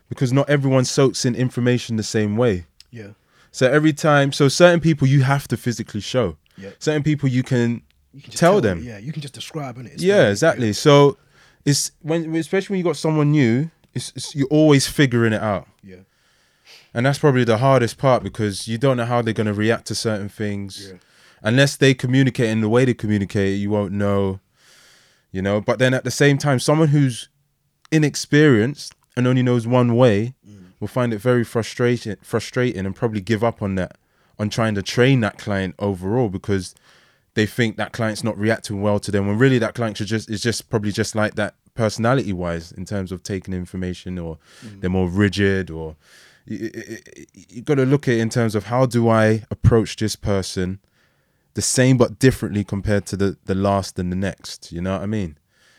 because not everyone soaks in information the same way. Yeah. So every time, so certain people you have to physically show. Yeah. Certain people you can You can just tell them. Yeah, you can just describe it. It's yeah, exactly. So it's when, especially when you got someone new, it's, it's you're always figuring it out, Yeah. and that's probably the hardest part because you don't know how they're gonna react to certain things, Yeah. unless they communicate in the way they communicate. You won't know, you know. But then at the same time, someone who's inexperienced and only knows one way will find it very frustrating, frustrating, and probably give up on that, on trying to train that client overall because they think that client's not reacting well to them when really that client should just is just probably just like that personality wise in terms of taking information or mm. they're more rigid or you, you got to look at it in terms of how do I approach this person the same but differently compared to the the last and the next you know what I mean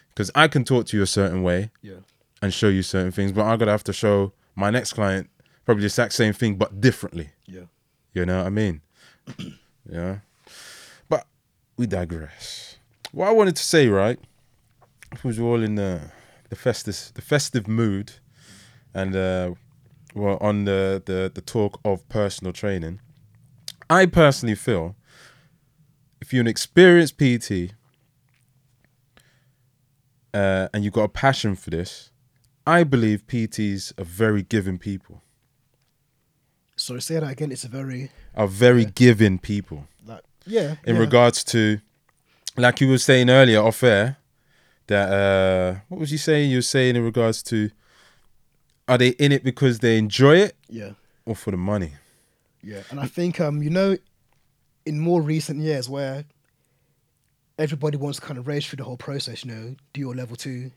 because I can talk to you a certain way Yeah. and show you certain things but I'm gonna have to show my next client probably the exact same thing but differently Yeah. you know what I mean? yeah. But we digress. What I wanted to say, right? Because we're all in the the festive the festive mood, and uh, we're on the, the the talk of personal training. I personally feel if you're an experienced PT uh, and you've got a passion for this, I believe PTs are very giving people, Sorry, say that again. It's a very are very giving people. like yeah. in yeah. regards to like you were saying earlier off air that uh what was you saying you were saying in regards to are they in it because they enjoy it Yeah. or for the money Yeah. And I think um, you know, in more recent years where everybody wants to kind of race through the whole process, you know, do your level two,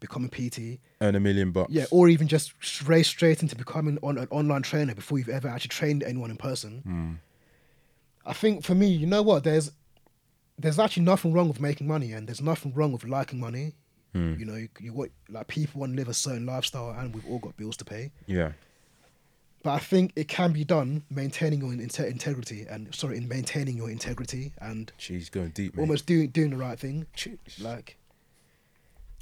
become a PT. earn a million bucks Yeah, or even just race straight into becoming on, an online trainer before you've ever actually trained anyone in person. Hmm. I think for me, you know what? There's there's actually nothing wrong with making money, and there's nothing wrong with liking money. Hmm. You know, you, you want like people want to live a certain lifestyle, and we've all got bills to pay. yeah But I think it can be done maintaining your inte- integrity, and sorry, in maintaining your integrity and She's going deep mate. almost doing doing the right thing. Like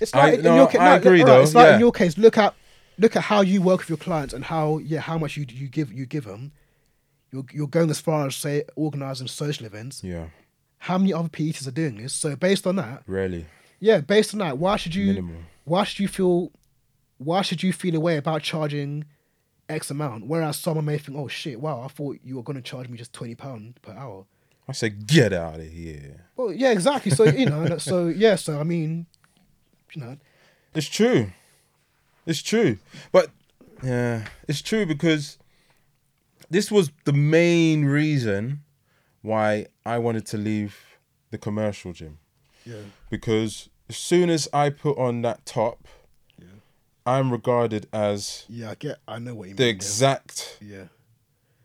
it's I- like in no, your case, I agree, though, It's like yeah. in your case, look at look at how you work with your clients and how yeah how much you you give you give them. You're you're going as far as say organizing social events. yeah How many other PETs are doing this? So based on that, really, yeah, based on that, why should you Minimal. why should you feel why should you feel a way about charging X amount? Whereas someone may think, oh shit, wow, I thought you were gonna charge me just twenty pound per hour. I say get out of here Well, yeah, exactly. So you know, so yeah, so I mean, you know, it's true it's true but yeah it's true because this was the main reason why I wanted to leave the commercial gym yeah, because as soon as I put on that top, Yeah. I'm regarded as yeah, I get, I know what you the mean. exact yeah,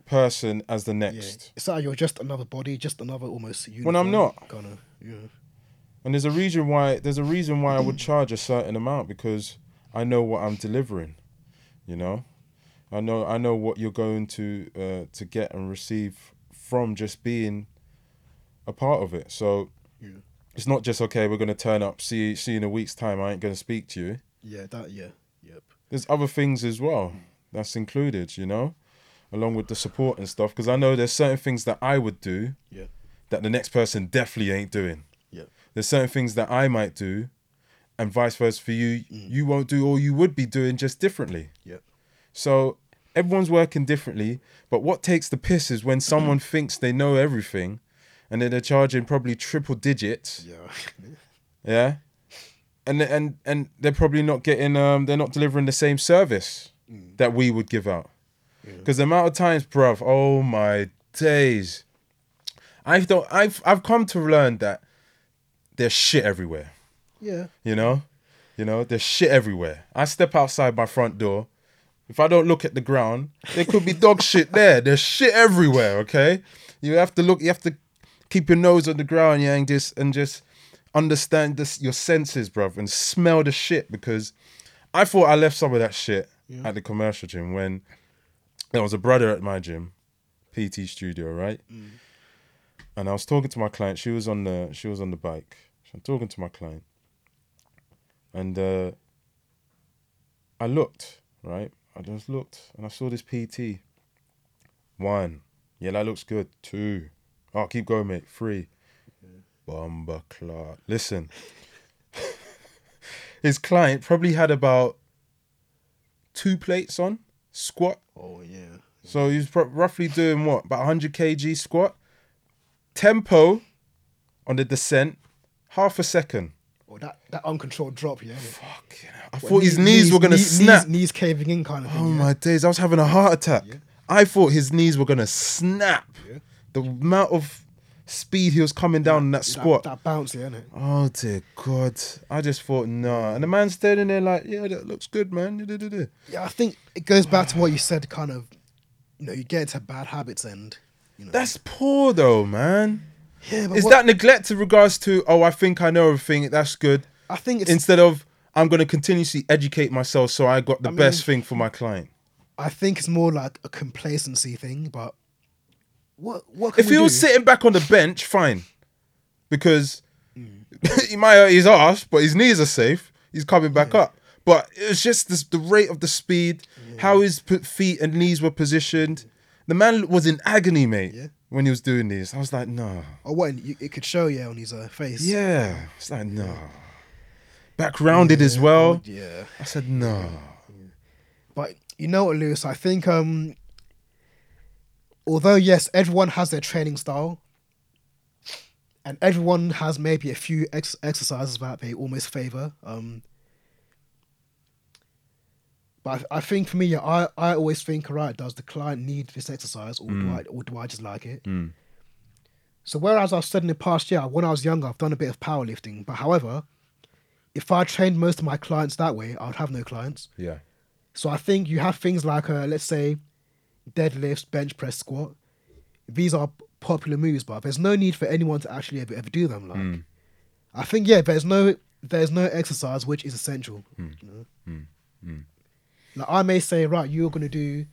person as the yeah. next. It's like you're just another body, just another almost. When I'm not. Kind of, yeah. And there's a reason why there's a reason why I would charge a certain amount because I know what I'm delivering. You know, I know I know what you're going to uh, to get and receive from just being a part of it. So Yeah. it's not just okay. We're gonna turn up, see see you in a week's time. I ain't gonna speak to you. Yeah, that yeah, yep. There's other things as well that's included. You know, along with the support and stuff. Because I know there's certain things that I would do Yeah. that the next person definitely ain't doing. Yeah. There's certain things that I might do, and vice versa for you. You won't do, or you would be doing just differently. Yep. So everyone's working differently. But what takes the piss is when someone thinks they know everything, and then they're charging probably triple digits. Yeah. Yeah. And and and they're probably not getting um they're not delivering the same service that we would give out. Because the amount of times, bruv, oh my days. I've don't I've I've come to learn that there's shit everywhere. yeah. You know? You know, there's shit everywhere. I step outside my front door. If I don't look at the ground, there could be dog shit there. There's shit everywhere, okay? You have to look, you have to keep your nose on the ground, yeah, and just and just understand this your senses, bruv, and smell the shit because I thought I left some of that shit at the commercial gym when there was a brother at my gym, PT studio, right? Mm. And I was talking to my client. She was on the she was on the bike. So I'm talking to my client. And uh, I looked, right? I just looked and I saw this PT. One. Yeah, that looks good. Two. Oh, keep going, mate. Three. Bomber Clark. Listen. His client probably had about two plates on squat. Oh yeah. So he's pro- roughly doing what? About 100 kg squat. Tempo on the descent, half a second. Or that, that uncontrolled drop, yeah. Hell. I thought his knees, were going to knees, snap. Knees, knees caving in kind of thing. Oh yeah. my days, I was having a heart attack. I thought his knees were gonna snap. Yeah. The amount of speed he was coming down in that That, squat. that bounce, yeah, innit? Oh dear God. I just thought, nah. And the man's standing there like, yeah, that looks good, man. Yeah, I think it goes back to what you said, kind of, you know, you get into bad habits and, you know. That's poor though, man. Yeah, Is what- that neglect in regards to, oh, I think I know everything, that's good. I think it's. Instead of I'm gonna continuously educate myself so I got the I best mean- thing for my client. I think it's more like a complacency thing, but what what can If he was sitting back on the bench, fine. Because Mm. he might hurt his ass, but his knees are safe. He's coming back up. But it's just this, the rate of the speed, how his feet and knees were positioned. The man was in agony, mate, Yeah. When he was doing this. I was like, no. or what you, it could show yeah on his uh, face. Yeah. It's like, no. Back rounded as well. Yeah, I said, no. but you know what, Lewis? I think um, although yes, everyone has their training style, and everyone has maybe a few ex- exercises that they almost favor. Um, but I, I think for me, yeah, I, I always think, right, does the client need this exercise, or do mm. I or do I just like it? Mm. So whereas I've said in the past year, when I was younger, I've done a bit of powerlifting. But however, if I trained most of my clients that way, I would have no clients. Yeah. So I think you have things like, uh, let's say, deadlifts, bench press, squat. These are popular moves, but there's no need for anyone to actually ever, ever do them. Like, mm. I think yeah, there's no there's no exercise which is essential. Mm. You know? Like I may say, right, you're gonna do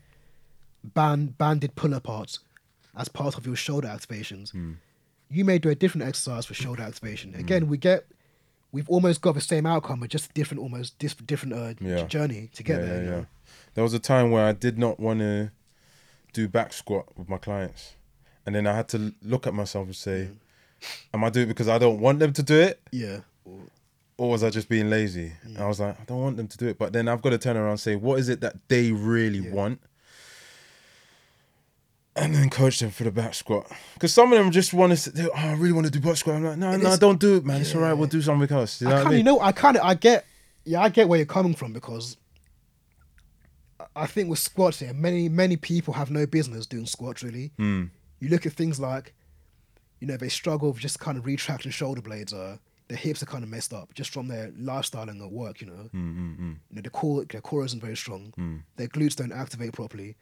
band banded pull aparts as part of your shoulder activations. Hmm. You may do a different exercise for shoulder activation. Hmm. Again, we get we've almost got the same outcome, but just different, almost dis- different uh, Yeah. journey to get yeah, there. yeah, yeah. There was a time where I did not want to do back squat with my clients, and then I had to look at myself and say, hmm. "Am I doing it because I don't want them to do it, Yeah. or was I just being lazy?" And I was like, "I don't want them to do it," but then I've got to turn around and say, "What is it that they really Yeah. want?" And then coach them for the back squat because some of them just want to. Say, oh, I really want to do back squat. I'm like, no, And no, it's- don't do it, man. It's all right. We'll do something else. You know I I kind of, mean? you know, I kind of, I get, yeah, I get where you're coming from because I- think with squats here, many, many people have no business doing squats really. Mm. You look at things like, you know, they struggle with just kind of retracting shoulder blades. Uh, their hips are kind of messed up just from their lifestyle and their work. You know, Mm, you know, the core, their core isn't very strong. Mm. Their glutes don't activate properly.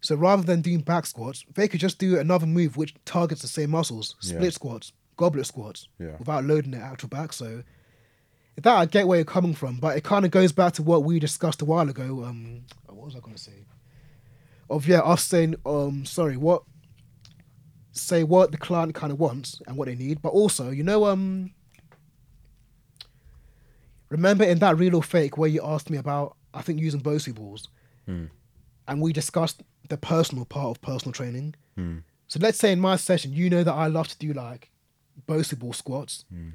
So rather than doing back squats, they could just do another move which targets the same muscles, split Yeah. squats, goblet squats Yeah. without loading the actual back. So that I get where you're coming from, but it kind of goes back to what we discussed a while ago. Um, what was I going to say? Of yeah, us saying um, sorry, what say what the client kind of wants and what they need, but also you know um. Remember in that real or fake where you asked me about, I think using Bosu balls, hmm. and we discussed the personal part of personal training. Hmm. So let's say in my session, you know that I love to do like Bosu ball squats. Hmm.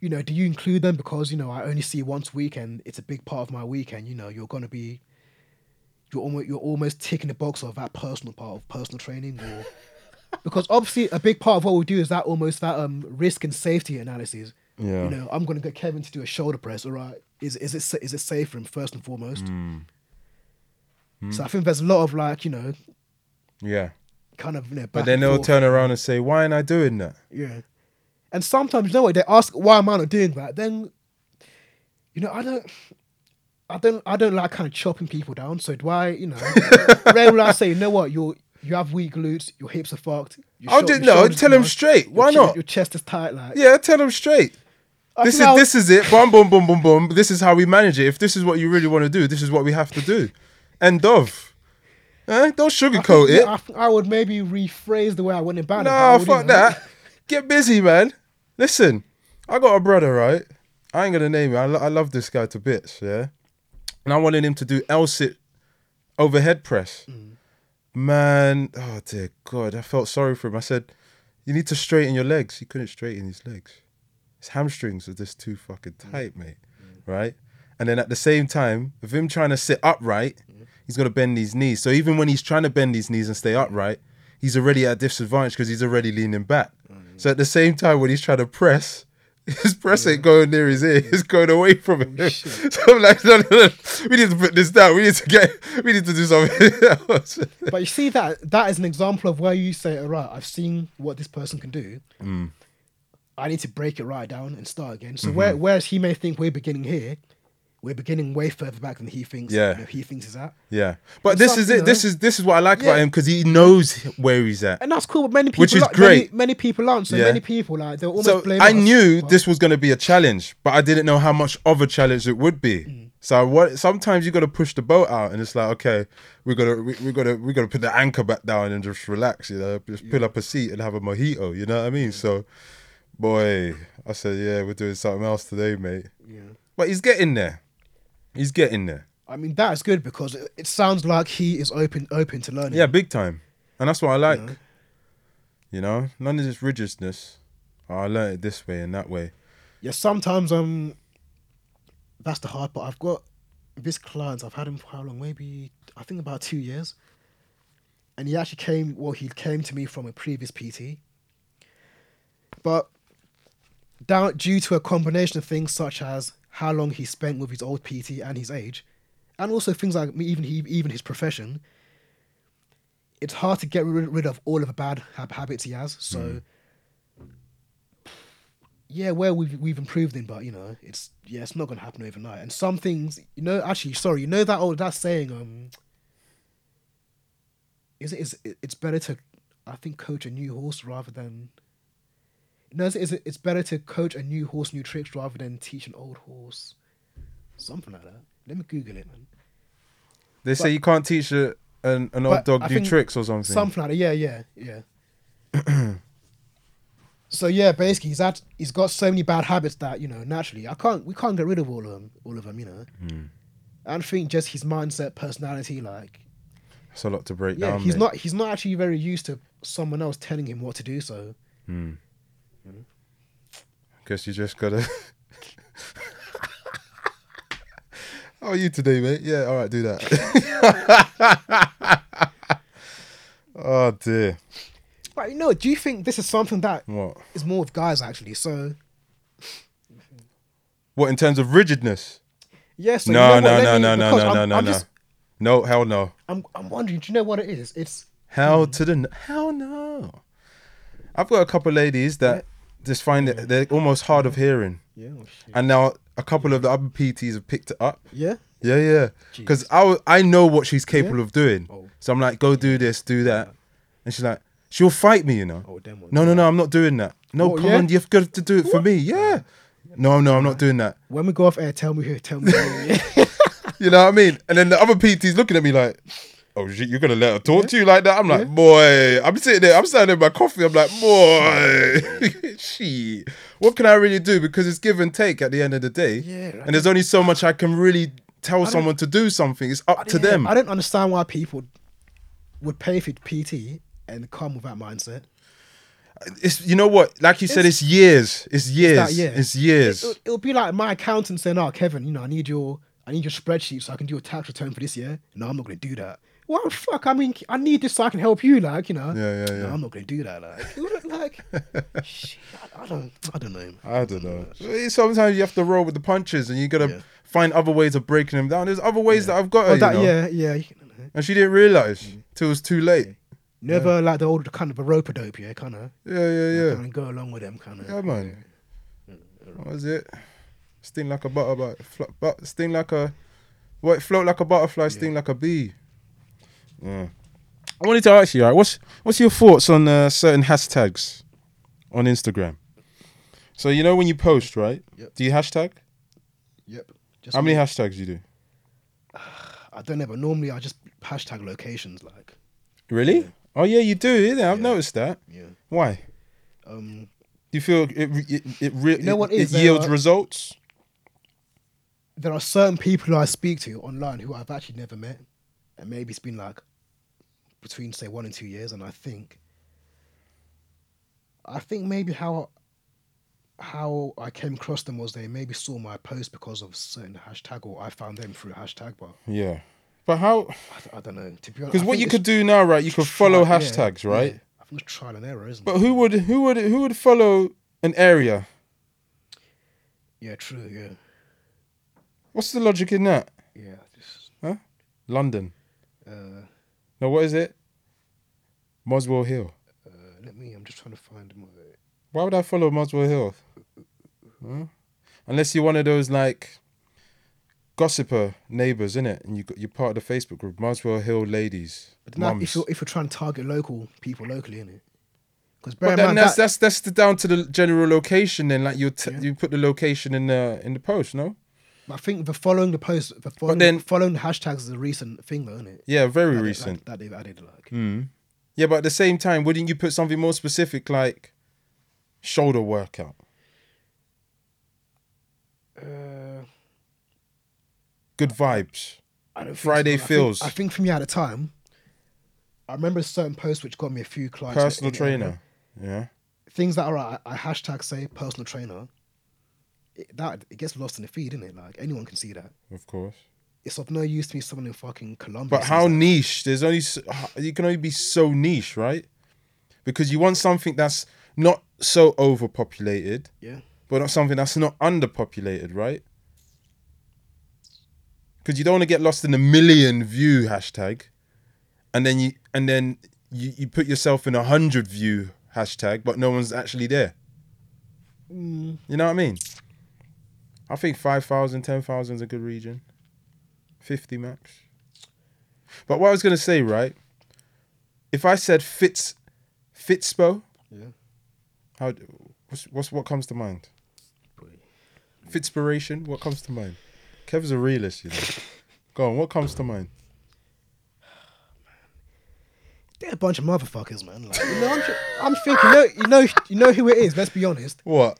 You know, do you include them because you know I only see you once a week and it's a big part of my weekend? You know, you're gonna be, you're almost you're almost ticking the box of that personal part of personal training, or because obviously a big part of what we do is that almost that um risk and safety analysis. Yeah. You know, I'm gonna get Kevin to do a shoulder press. All right, is is it is it safe for him first and foremost? Mm. So I think there's a lot of like you know Yeah. kind of you know. But then they'll forth. turn around and say, "Why am I doing that?" Yeah. And sometimes, you know what, they ask why am I not doing that? Then, you know, I don't, I don't, I don't like kind of chopping people down. So do I, you know, rarely will I say, you know what, you you have weak glutes, your hips are fucked. I'll just no. Tell them straight. Why che- not? Your chest is tight, like. Yeah, tell them straight. I This is this is it. Boom, boom, boom, boom, boom. This is how we manage it. If this is what you really want to do, this is what we have to do. End of. Eh? Don't I sugarcoat think, it. I, I would maybe rephrase the way I went about it. No, fuck that. Get busy, man. Listen, I got a brother, right? I ain't gonna name him. I, lo- I love this guy to bits, yeah. And I wanted him to do L sit overhead press. Mm. Man, oh dear God, I felt sorry for him. I said, "You need to straighten your legs." He couldn't straighten his legs. His hamstrings are just too fucking Mm. tight, mate. Right? And then at the same time, with him trying to sit upright, Mm. he's to bend his knees. So even when he's trying to bend his knees and stay upright, he's already at a disadvantage because he's already leaning back. So at the same time, when he's trying to press, his press ain't going near his ear; it's going away from him. Oh, so I'm like, no, no, no, we need to put this down. We need to get, we need to do something else. But you see that that is an example of where you say, all right, I've seen what this person can do. Mm. I need to break it right down and start again. So Mm-hmm. where, whereas he may think we're beginning here, we're beginning way further back than he thinks. Yeah. you know, he thinks is at, yeah, but And this some, is you it. This is this is what I like about him because he knows where he's at. and that's cool. But many people, Which is aren't- great. Many, many people aren't. So Yeah. many people like they'll almost so. I knew this was going to be a challenge, but I didn't know how much of a challenge it would be. Mm. So what? Sometimes you got to push the boat out, and it's like, okay, we got to we, we got to we got to put the anchor back down and just relax, you know, just pull up a seat and have a mojito. You know what I mean? So, boy, I said, yeah, we're doing something else today, mate. Yeah. But he's getting there. He's getting there. I mean, that is good because it, it sounds like he is open open to learning. Yeah, big time, and that's what I like. know? You know, none of this rigidness. Oh, I learned it this way and that way. Yeah, sometimes um, that's the hard part. I've got this client. I've had him for how long? Maybe I think about two years. And he actually came. Well, he came to me from a previous PT. But down due to a combination of things such as how long he spent with his old PT and his age, and also things like even he, even his profession. It's hard to get rid, rid of all of the bad hab- habits he has. So yeah, where we've we've improved in, but you know, it's yeah, it's not gonna happen overnight. And some things, you know, actually, sorry, you know that old that saying, um, is it is it, it's better to, I think, coach a new horse rather than. No, is it, is it it's better to coach a new horse new tricks rather than teach an old horse, something like that. Let me Google it, man. They say you can't teach a, an, an old dog I new tricks or something. Something like that. Yeah, yeah, yeah. so yeah, basically, he's had he's got so many bad habits that you know naturally I can't we can't get rid of all of them. All of them, you know. And I think just his mindset, personality, like It's a lot to break yeah, down. he's mate. not he's not actually very used to someone else telling him what to do. So hmm. Guess you just gotta. How oh, are you today, mate? Yeah, all right, do that. oh dear. but you know, do you think this is something that What? is more with guys actually? So What in terms of rigidness? yeah, so you no, know what, no, no, no, no, no, no, no, I'm no. just- No, hell no. I'm I'm wondering, do you know what it is? It's Hell hmm. to the hell no. I've got a couple ladies that just find it they're almost hard of hearing, yeah, oh, shit. and now a couple of the other PTs have picked it up. yeah. Yeah, yeah. Because I, w- I know what she's capable of doing. Oh. So I'm like, go do this, do that. And she's like, She'll fight me, you know. Oh. No, no, no, I'm not doing that. No, What, come yeah? on, you've got to do it for me. Yeah. No, no, I'm not doing that. When we go off air, tell me who. Tell me. who. You know what I mean? And then the other PT's looking at me like, oh shit, you're gonna let her talk to you like that? I'm like, boy, I'm sitting there, I'm standing there with my coffee, I'm like, boy, shit. What can I really do? Because it's give and take at the end of the day. Yeah, And there's only so much I can really tell someone to do something. It's up to Yeah, them. I don't understand why people would pay for PT and come with that mindset. It's you know what? Like you said, it's years. It's years. that year. It's years. It'll, it'll be like my accountant saying, "Oh, Kevin, you know, I need your, I need your spreadsheet so I can do a tax return for this year." No, I'm not going to do that. Well, fuck. I mean, I need this so I can help you. Like, you know. Yeah, yeah, No, yeah. I'm not going to do that. Like, like, shit, I, I don't, I don't know. I don't know. Sometimes you have to roll with the punches, and you gotta Yeah. find other ways of breaking them down. There's other ways that I've got her, Oh, you know? yeah, yeah. and she didn't realize mm. till it was too late. Never like the old kind of a rope dope, yeah, kind of. Yeah, yeah, yeah. Kind of go along with them, kind of. Yeah, man. What was it? Sting like a butterfly. But sting like a. What? Float like a butterfly. Sting like a bee. Yeah. I wanted to ask you, right? What's what's your thoughts on uh, certain hashtags on Instagram? So you know when you post, right? Yep. Do you hashtag? Yep. Just How many hashtags do you do? I don't know, but normally I just hashtag locations, like, Really? Oh yeah, you do. Yeah, I've Yeah. noticed that. yeah. Why? Um, Do you feel it? It, it, re- You know what it, is, it yields uh, results. there are certain people who I speak to online who I've actually never met, and maybe it's been like between say one and two years, and I think, I think maybe how how I came across them was they maybe saw my post because of certain hashtag, or I found them through a hashtag, but Yeah. But how? I, I don't know. To be honest, Because what you could do now, right? You could follow tri- yeah, hashtags, right? yeah. I think it's trial and error, isn't But it? But who would who would who would follow an area? Yeah, true. Yeah, What's the logic in that? yeah. Just, Huh? London. uh, No, what is it? Muswell Hill. uh, let me. I'm just trying to find my. Why would I follow Muswell Hill? Huh? Unless you're one of those like gossiper neighbors, in it, And you you're part of the Facebook group, Muswell Hill ladies. But if you're if you're trying to target local people locally, innit? Because But then that's that, that's that's the, down to the general location. Then, like you t- Yeah. you put the location in the in the post, no? I think the following the post, the following, then- following the hashtags is a recent thing, though, isn't it? Yeah, very That they- recent. that, that they've added, like. Mm. Yeah, but at the same time, wouldn't you put something more specific like shoulder workout? Uh, Good vibes. I don't Friday so. I think- feels. I think, for me at the time, I remember a certain post which got me a few clients. Personal in the area. trainer. Yeah. Things that are I, I hashtag say personal trainer. It, that it gets lost in the feed, isn't it? Like anyone can see that. Of course. It's of no use to me someone in fucking Colombia. But how that. niche? There's only you can only be so niche, right? Because you want something that's not so overpopulated, Yeah. but not something that's not underpopulated, right? Because you don't want to get lost in a million view hashtag, and then you and then you, you put yourself in a hundred view hashtag, but no one's actually there. Mm, You know what I mean? I think 5,000, 10,000 is a good region. 50 max. But what I was going to say, right? If I said Fitz, Fitspo, yeah. how, what's, what's, what comes to mind? Boy. Fitspiration, what comes to mind? Kev's a realist, you know. Go on, what comes to mind? They're a bunch of motherfuckers, man. Like, you know, I'm, I'm thinking, you know, you know, you know who it is. Let's be honest. What?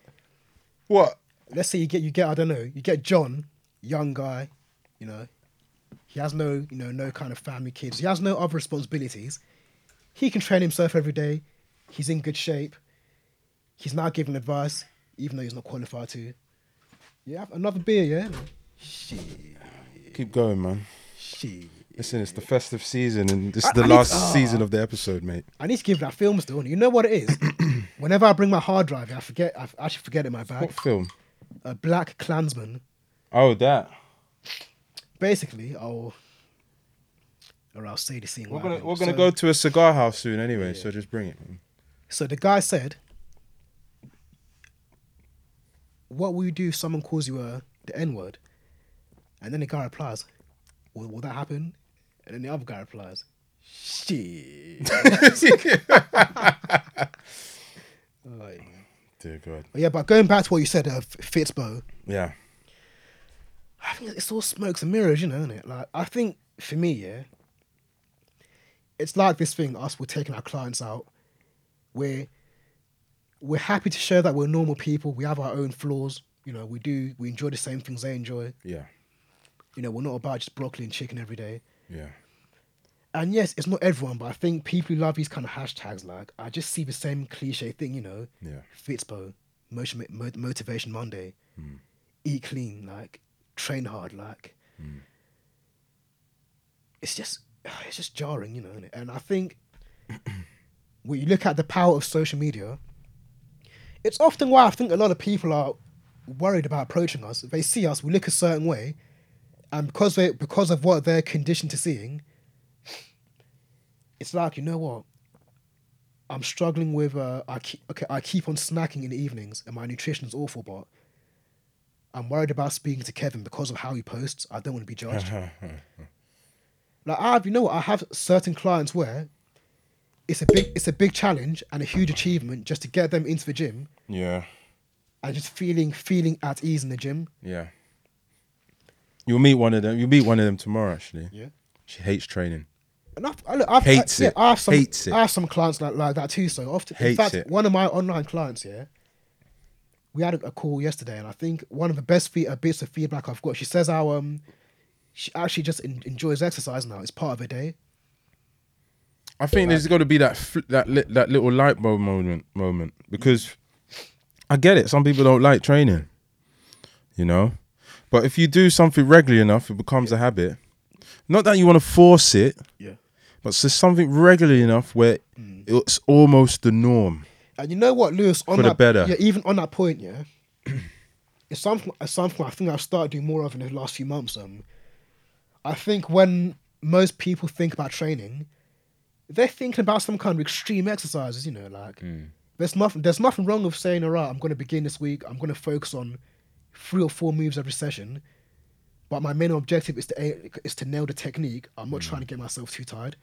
What? Let's say you get, you get, I don't know, you get John, young guy, you know, he has no, you know, no kind of family, kids. He has no other responsibilities. He can train himself every day. He's in good shape. He's now giving advice, even though he's not qualified to. Yeah, another beer, yeah. Shit, Keep going, man. shit. Listen, it's the festive season, and this I- is the I need- last ah. season of the episode, mate. I need to give that film still. You know what it is? Whenever I bring my hard drive, I forget. I actually forget it in my bag. What film? A Black Klansman. Oh, that. Basically, I'll or I'll say the scene. We're gonna we're gonna So- go to a cigar house soon anyway, so just bring it. So the guy said, "What will you do if someone calls you a the N word?" And then the guy replies, "Will, will that happen?" And then the other guy replies, Shit. Aye. Dear God. yeah, but going back to what you said, uh, Fitspo, Yeah. I think it's all smokes and mirrors, you know, isn't it? Like, I think for me, yeah, it's like this thing. Us, we're taking our clients out. We're we're happy to show that we're normal people. We have our own flaws. You know, we do. We enjoy the same things they enjoy. Yeah. You know, we're not about just broccoli and chicken every day. Yeah. And yes, it's not everyone, but I think people who love these kind of hashtags, like I just see the same cliche thing. You know, Yeah. Fitspo, motion, motivation Monday, hmm. eat clean, like train hard, like it's just it's just jarring, you know. And I think when you look at the power of social media, it's often why I think a lot of people are worried about approaching us. They see us, we look a certain way, and because they because of what they're conditioned to seeing, it's like you know what. I'm struggling with uh, I keep okay I keep on snacking in the evenings and my nutrition is awful, but I'm worried about speaking to Kevin because of how he posts. I don't want to be judged. like I have, you know what? I have certain clients where it's a big it's a big challenge and a huge achievement just to get them into the gym yeah. and just feeling feeling at ease in the gym. Yeah. You'll meet one of them. You'll meet one of them tomorrow. Actually, Yeah. she hates training. And I've, I, I've, Hates I, yeah, it. I have some, Hates it. I have some clients like, like that too. So often, in Hates fact, it. one of my online clients, yeah, we had a, a call yesterday, and I think one of the best fe- uh, bits of feedback I've got, she says how um, she actually just en- enjoys exercise now. It's part of her day. I think there's got to be that fl- that li- that little light bulb moment moment because I get it. Some people don't like training, you know, but if you do something regularly enough, it becomes a habit. Not that you want to force it, Yeah. but it's just something regularly enough where it's almost the norm. And you know what, Lewis? On For the that, better. Yeah, even on that point, yeah, it's something. It's something I think I've started doing more of in the last few months. Um, I think when most people think about training, they're thinking about some kind of extreme exercises. You know, like there's nothing. There's nothing wrong with saying, "All right, I'm going to begin this week. I'm going to focus on three or four moves every session." But my main objective is to is to nail the technique. I'm not trying to get myself too tired.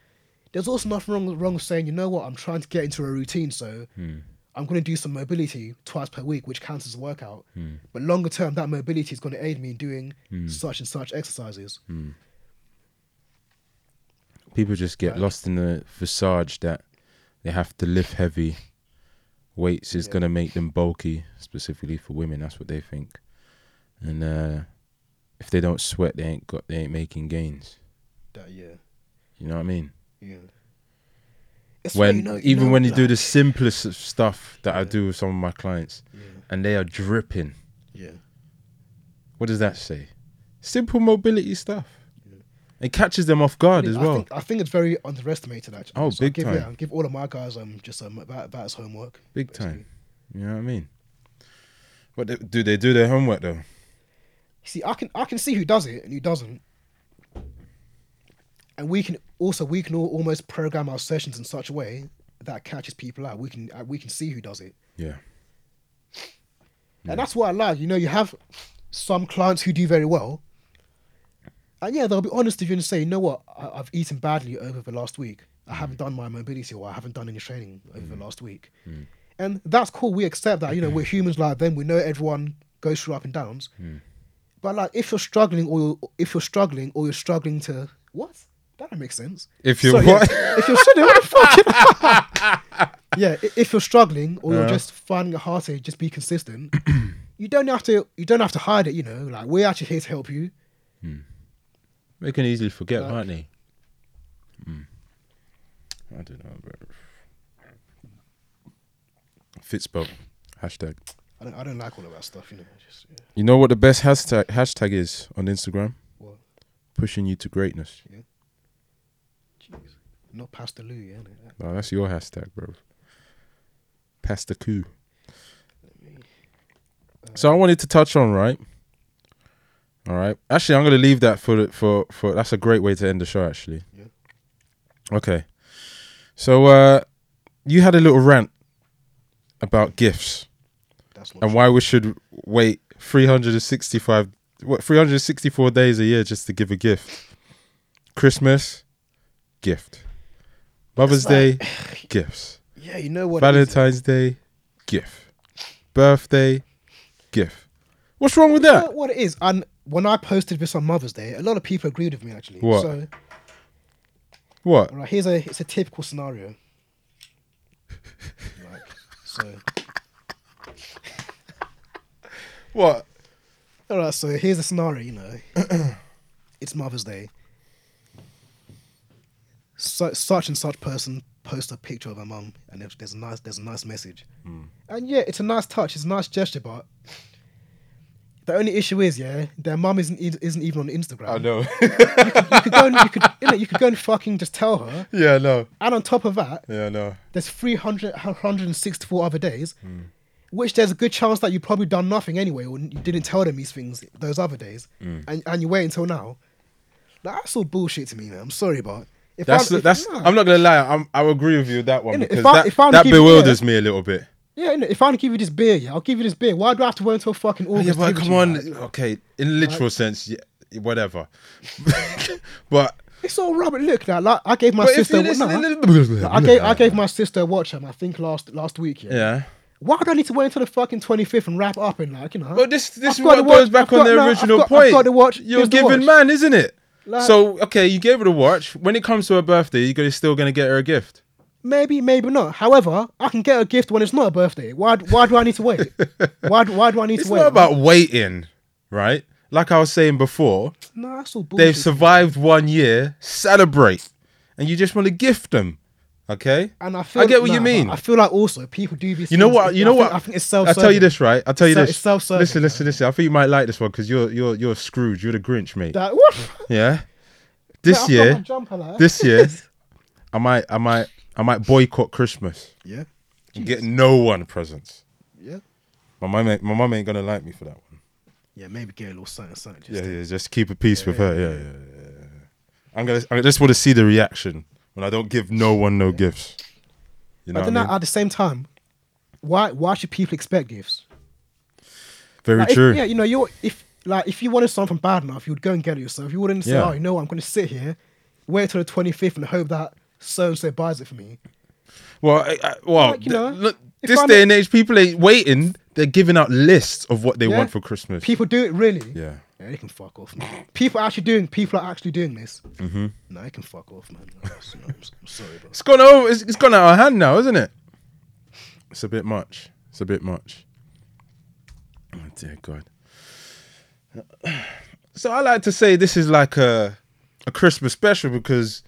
There's also nothing wrong wrong with saying, you know what, I'm trying to get into a routine, so hmm. I'm going to do some mobility twice per week, which counts as a workout. Hmm. But longer term, that mobility is going to aid me in doing hmm. such and such exercises. People just get Right. lost in the facade that they have to lift heavy weights is Yeah. going to make them bulky, specifically for women. That's what they think. And uh, if they don't sweat, they ain't got they ain't making gains. That yeah, You know what I mean? Yeah. It's when you know- you even know, when you do the simplest of stuff that I do with some of my clients, yeah, and they are dripping. yeah, What does that say? Simple mobility stuff. It catches them off guard I as think- I well. think, I think it's very underestimated actually. Oh, I big give, time. Yeah, give all of my guys um just um about about his homework. Big basically. time. You know what I mean? But they- do they do their homework though? See, I can I can see who does it and who doesn't, and we can also we can all, almost program our sessions in such a way that catches people out. We can uh, we can see who does it, Yeah. and that's what I like. You know, you have some clients who do very well, and yeah, they'll be honest with you and say, you know what, I, I've eaten badly over the last week. I mm. haven't done my mobility or I haven't done any training over the mm. last week, mm. and that's cool. We accept that. You know, we're humans like them. We know everyone goes through up and downs. But like, if you're struggling, or you're, if you're struggling, or you're struggling to what? That don't make sense. If you're Sorry, yeah, what? if you're struggling, what the fuck? yeah, if you're struggling, or you're just finding it hard to just be consistent, you don't have to. You don't have to hide it. You know, like we're actually here to help you. They can easily forget, Like- can't they? Mm. I don't know, bro. Fitspo. Hashtag. I don't. I don't like all of that stuff. You know, just yeah. You know what the best hashtag hashtag is on Instagram? What? Pushing you to greatness. Jeez. Not Pastor Lou, yeah. No, that's your hashtag, bro. Pasta coup. So I wanted to touch on right. All right. Actually, I'm gonna leave that for for for. That's a great way to end the show. Actually. Yeah. Okay. So uh, you had a little rant about gifts That's and true. why we should wait 365 what 364 days a year just to give a gift. Christmas, gift. Mother's like- Day, gifts. Yeah, you know what? Valentine's Day, gift. Birthday, gift. What's wrong with You that? what it is? And when I posted this on Mother's Day, a lot of people agreed with me actually. What? So, What? all right, here's a it's a typical scenario. right. So, What? all right. So here's a scenario. You know, it's Mother's Day. So, such and such person posts a picture of her mum, and there's, there's a nice there's a nice message, Hmm. and yeah, it's a nice touch. It's a nice gesture, but the only issue is, yeah, their mum isn't e- isn't even on Instagram. I know. you could go and you could you, know, you could go and fucking just tell her. yeah, no. And on top of that, Yeah, no. there's 300, 164 other days, Hmm. which there's a good chance that you probably done nothing anyway, or you didn't tell them these things those other days, Hmm. and and you wait until now. Like, that's all bullshit to me, man. I'm sorry, but if That's I'm, that's. nah. I'm not gonna lie. I'm, I agree with you with that one Innit, if I- that, if I'm that bewilders me a little bit. yeah. innit, If I to give you this beer, yeah, I'll give you this beer. Why do I have to wait until fucking August? Yeah, but give it to come on. man? Okay, in literal sense, yeah, whatever. but It's all rubber. Look, now, like I gave my sister. nah, I gave I gave my sister a watch. um, I think last last week. Yeah. yeah. Why do I need to wait until the fucking 25th and wrap up and like, you know? Well, this this is what goes watch, back I've on got- the I've original I've point. got the watch, You're a giving watch. man, isn't it? Like- so okay, you gave her the watch. When it comes to her birthday, you're gonna still gonna get her a gift. Maybe, maybe not. However, I can get a gift when it's not a birthday. Why, why do I need to wait? why, why do I need It's to wait? It's not about waiting, right? Like I was saying before, Nah, that's all bullshit. they've survived one year. Celebrate, and you just want to gift them. Okay. And I feel I get what nah, you mean. I feel like also people do these. You know what? You I know think- what? I think it's self. I'll tell you this, right? I'll tell you So- this. self-serving, Listen, listen, listen. I think you might like this one because you're you're you're Scrooge. You're the Grinch, mate. That? Yeah. This year, jumper, like. this year, I might, I might, I might boycott Christmas Yeah. and get no one presents. Yeah. My mum, ain't, my mum ain't gonna like me for that one. Yeah, maybe get a little something, something. Just Yeah, to- yeah. Just keep a peace with her. Yeah, yeah, yeah, yeah. I'm gonna, I just want to see the reaction when I don't give no one no gifts. You know But then I mean? at the same time, why why should people expect gifts? Very Like, if- true. yeah, you know, you're if like if you wanted something bad enough, you would go and get it yourself. You wouldn't say, Yeah. "Oh, you know, what, I'm going to sit here, wait till the 25th, and hope that so and so buys it for me." Well, I, I, well, Like, you know, th- look, this I'm day and age, people ain't waiting. They're giving out lists of what they Yeah. want for Christmas. People do it really. yeah. Yeah, they can fuck off. Man. People are actually doing. People are actually doing this. Mm-hmm. No, they can fuck off, man. No, no, I'm, sorry, bro. It's gone over. It's, it's gone out of hand now, isn't it? It's a bit much. It's a bit much. Oh dear God. So I like to say this is like a a Christmas special because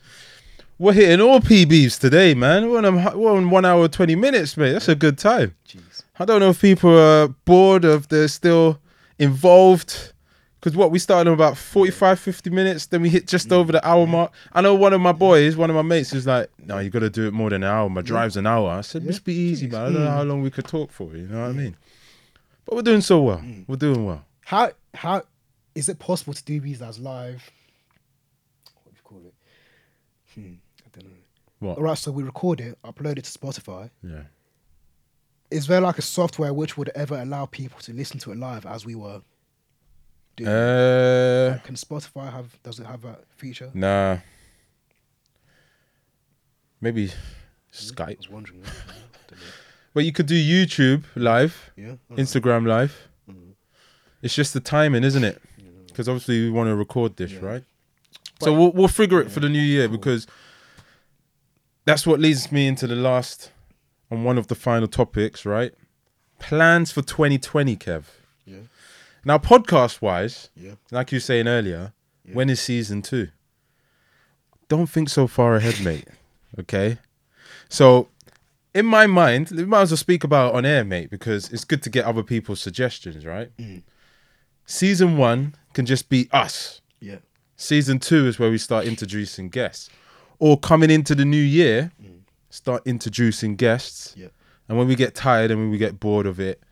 we're hitting all PBs today, man. We're on, we're on one hour twenty minutes, mate. That's a good time. Jeez. I don't know if people are bored of they're still involved. Because what we started in about 45, 50 minutes, then we hit just over the hour mark. I know one of my boys, one of my mates, is like, "No, you got to do it more than an hour. My drive's an hour." I said, "Just be easy, man. I don't know how long we could talk for. You know what I mean?" But we're doing so well. We're doing well. How how is it possible to do these as live? What do you call it? Hmm, I don't know. What? All right, so we record it, upload it to Spotify. Yeah. Is there like a software which would ever allow people to listen to it live as we were? It? Uh, Can Spotify have? Does it have that feature? nah. Maybe I Skype. was wondering. that. Don't know. But you could do YouTube live. Yeah. alright. Instagram live. Mm. It's just the timing, isn't it? Because obviously we want to record this, Yeah. right? So we'll we'll figure it for the new year because that's what leads me into the last on one of the final topics, right? Plans for 2020, Kev. Now, podcast wise, Yeah. like you were saying earlier, Yeah. when is season two? Don't think so far ahead, mate. Okay. So, in my mind, we might as well speak about it on air, mate, because it's good to get other people's suggestions, right? Mm. Season one can just be us. Yeah. Season two is where we start introducing guests. Or coming into the new year, start introducing guests. Mm. Yeah. And when we get tired and when we get bored of it.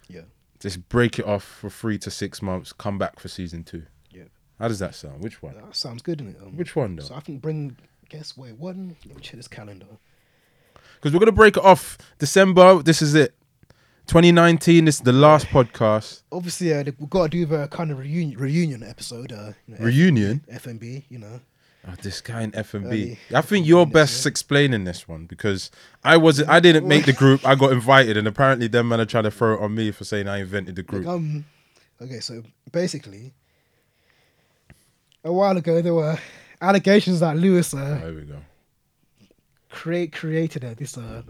Just break it off for three to six months, come back for season two. Yeah. How does that sound? Which one? That sounds good, doesn't it? Um, Which one, though? So I think bring. Guess wait one. Let me check this calendar. Because we're going to break it off December. This is it. 2019, this is the last podcast. Obviously, uh, we've got to do the kind of reunion reunion episode. Uh, you know, F- Reunion. FMB, you know. Oh, this guy in F and B. I think you're best explaining this one because I wasn't. I didn't make the group. I got invited, and apparently them men are trying to throw it on me for saying I invented the group. Um, okay, so basically, a while ago there were allegations that Lewis uh, There we go. create created uh, this uh,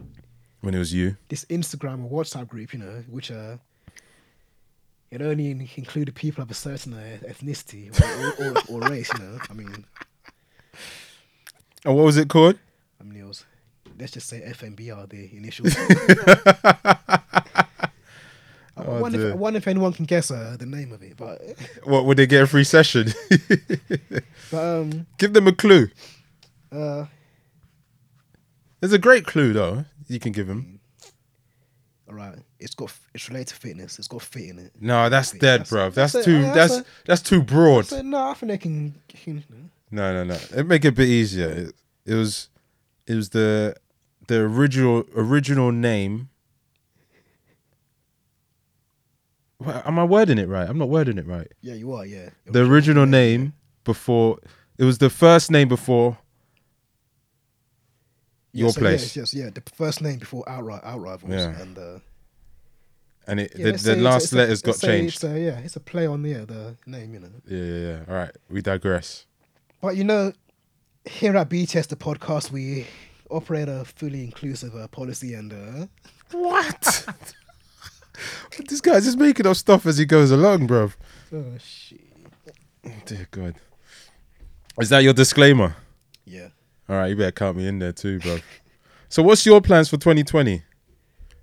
When it was you, this Instagram or WhatsApp group, you know, which uh, it only included people of a certain uh, ethnicity or, or, or, or race, you know. I mean, and what was it called? I mean, it was let's just say FMB are the initials. I Oh, wonder, if. I wonder if anyone can guess uh, the name of it, but What would they get a free session? but um Give them a clue. uh There's a great clue though. You can give them. all right, it's got it's related to fitness. It's got fit in it. No, that's Fit. dead, That's- bro. That's, that's too. that's That's a- that's too broad. No, I think they can. can No, no, no. It make it a bit easier. It, it was, it was the, the original original name. Am I wording it right? I'm not wording it right. yeah, you are. Yeah, The original name before it was the first name before your Yes, so place, Yes, yes, yeah. The first name before outright outrivals, Yeah. and uh, and it yeah, the, the a- last a- letters got changed. It's a, yeah, it's a play on the yeah, the name, you know. Yeah, yeah, yeah. All right, we digress. But you know, here at BTS, the podcast, we operate a fully inclusive uh, policy, and uh, What? this guy's just making up stuff as he goes along, bro. oh shit, Dear God. Is that your disclaimer? yeah. All right, you better count me in there too, bro. So, what's your plans for 2020?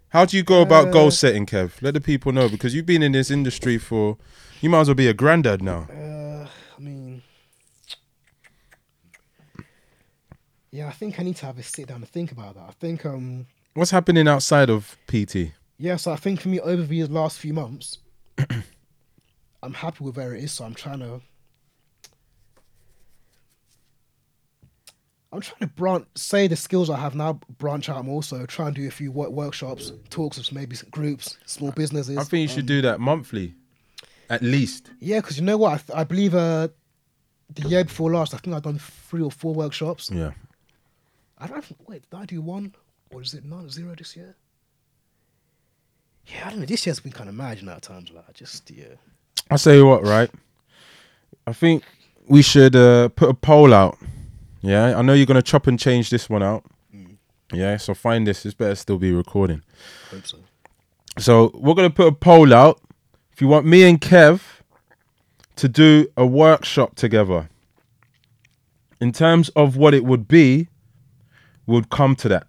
How do you go about Uh, goal setting, Kev? Let the people know because you've been in this industry for. You might as well be a granddad now. Uh, I mean, yeah, I think I need to have a sit down and think about that. I think um. What's happening outside of PT? Yeah, so I think for me over these last few months, I'm happy with where it is. So I'm trying to, I'm trying to branch, say the skills I have now, branch out more. So try and do a few work, workshops, talks with maybe groups, small businesses. I think you should do that monthly, at least. Yeah, because you know what? I, th- I believe uh, the year before last, I think I've done three or four workshops. Yeah. I don't wait. Did I do one or is it 90 this year? Yeah, I don't know. This year's been kind of mad, you know, at times. Like, just yeah. I'll say what, right? I think we should uh, put a poll out. Yeah, I know you're gonna chop and change this one out. Yeah, so find this. This better still be recording. Hope so. So we're gonna put a poll out. If you want me and Kev to do a workshop together, in terms of what it would be, we'll come to that.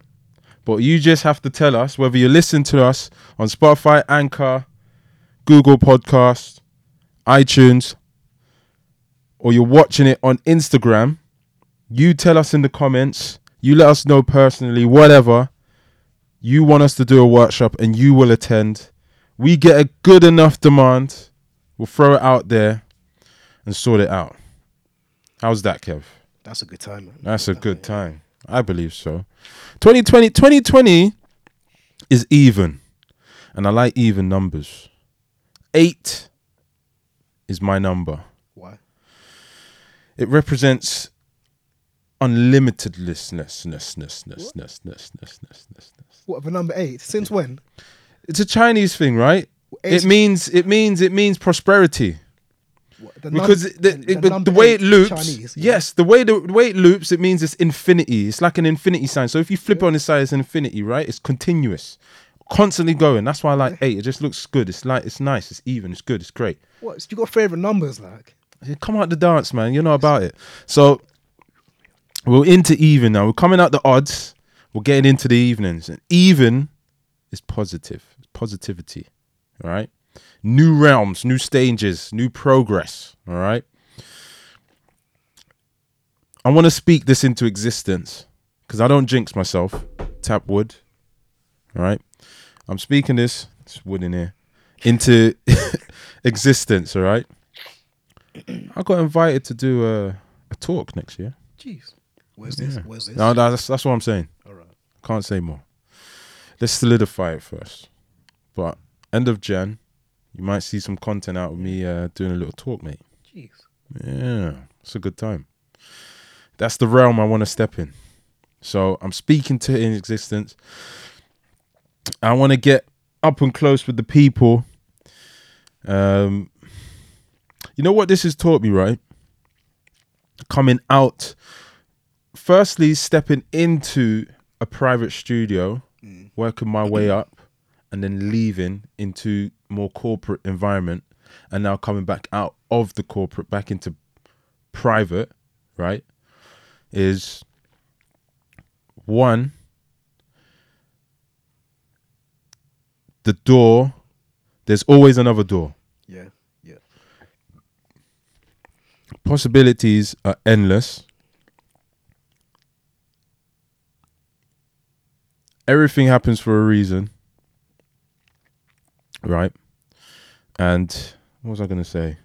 But you just have to tell us whether you listen to us on Spotify, Anchor, Google Podcast, iTunes, or you're watching it on Instagram. You tell us in the comments. You let us know personally, whatever you want us to do a workshop and you will attend. We get a good enough demand, we'll throw it out there and sort it out. How's that, Kev? That's a good time, man. That's a good time. I believe so. 2020, 2020 is even. And I like even numbers. Eight is my number. Why? It represents unlimitedlessness. What of the number eight? Since when? It's a Chinese thing, right? It means it means it means prosperity the because num- the, the- it- the the way it loops. Chinese. Yes, the way the, way it loops, it means it's infinity. It's like an infinity sign. So if you flip it on the side, it's infinity, right? It's continuous, constantly going. That's why I like eight. It just looks good. It's like it's nice. It's even. It's good. It's great. What? You got favorite numbers like? Come out the dance, man. You know about it. So we're into even now. We're coming out the odds. We're getting into the evenings. And even is positive. Positivity. All right. New realms, new stages, new progress. All right. I want to speak this into existence because I don't jinx myself. Tap wood. All right. I'm speaking this, it's wood in here, into existence. All right. I got invited to do a, a talk next year. Jeez. Where's this? Yeah. Where's this? No, that's that's what I'm saying. All right. Can't say more. Let's solidify it first. But end of Jan, you might see some content out of me uh, doing a little talk, mate. Jeez. Yeah, it's a good time. that's the realm I want to step in. So I'm speaking to in existence. I want to get up and close with the people. Um, you know what this has taught me, right? Coming out, firstly, stepping into a private studio, working my way up, and then leaving into more corporate environment, and now coming back out of the corporate back into private, right? Is one the door. There's always another door. Yeah. Yeah. possibilities are endless. Everything happens for a reason. Right? And what was I going to say?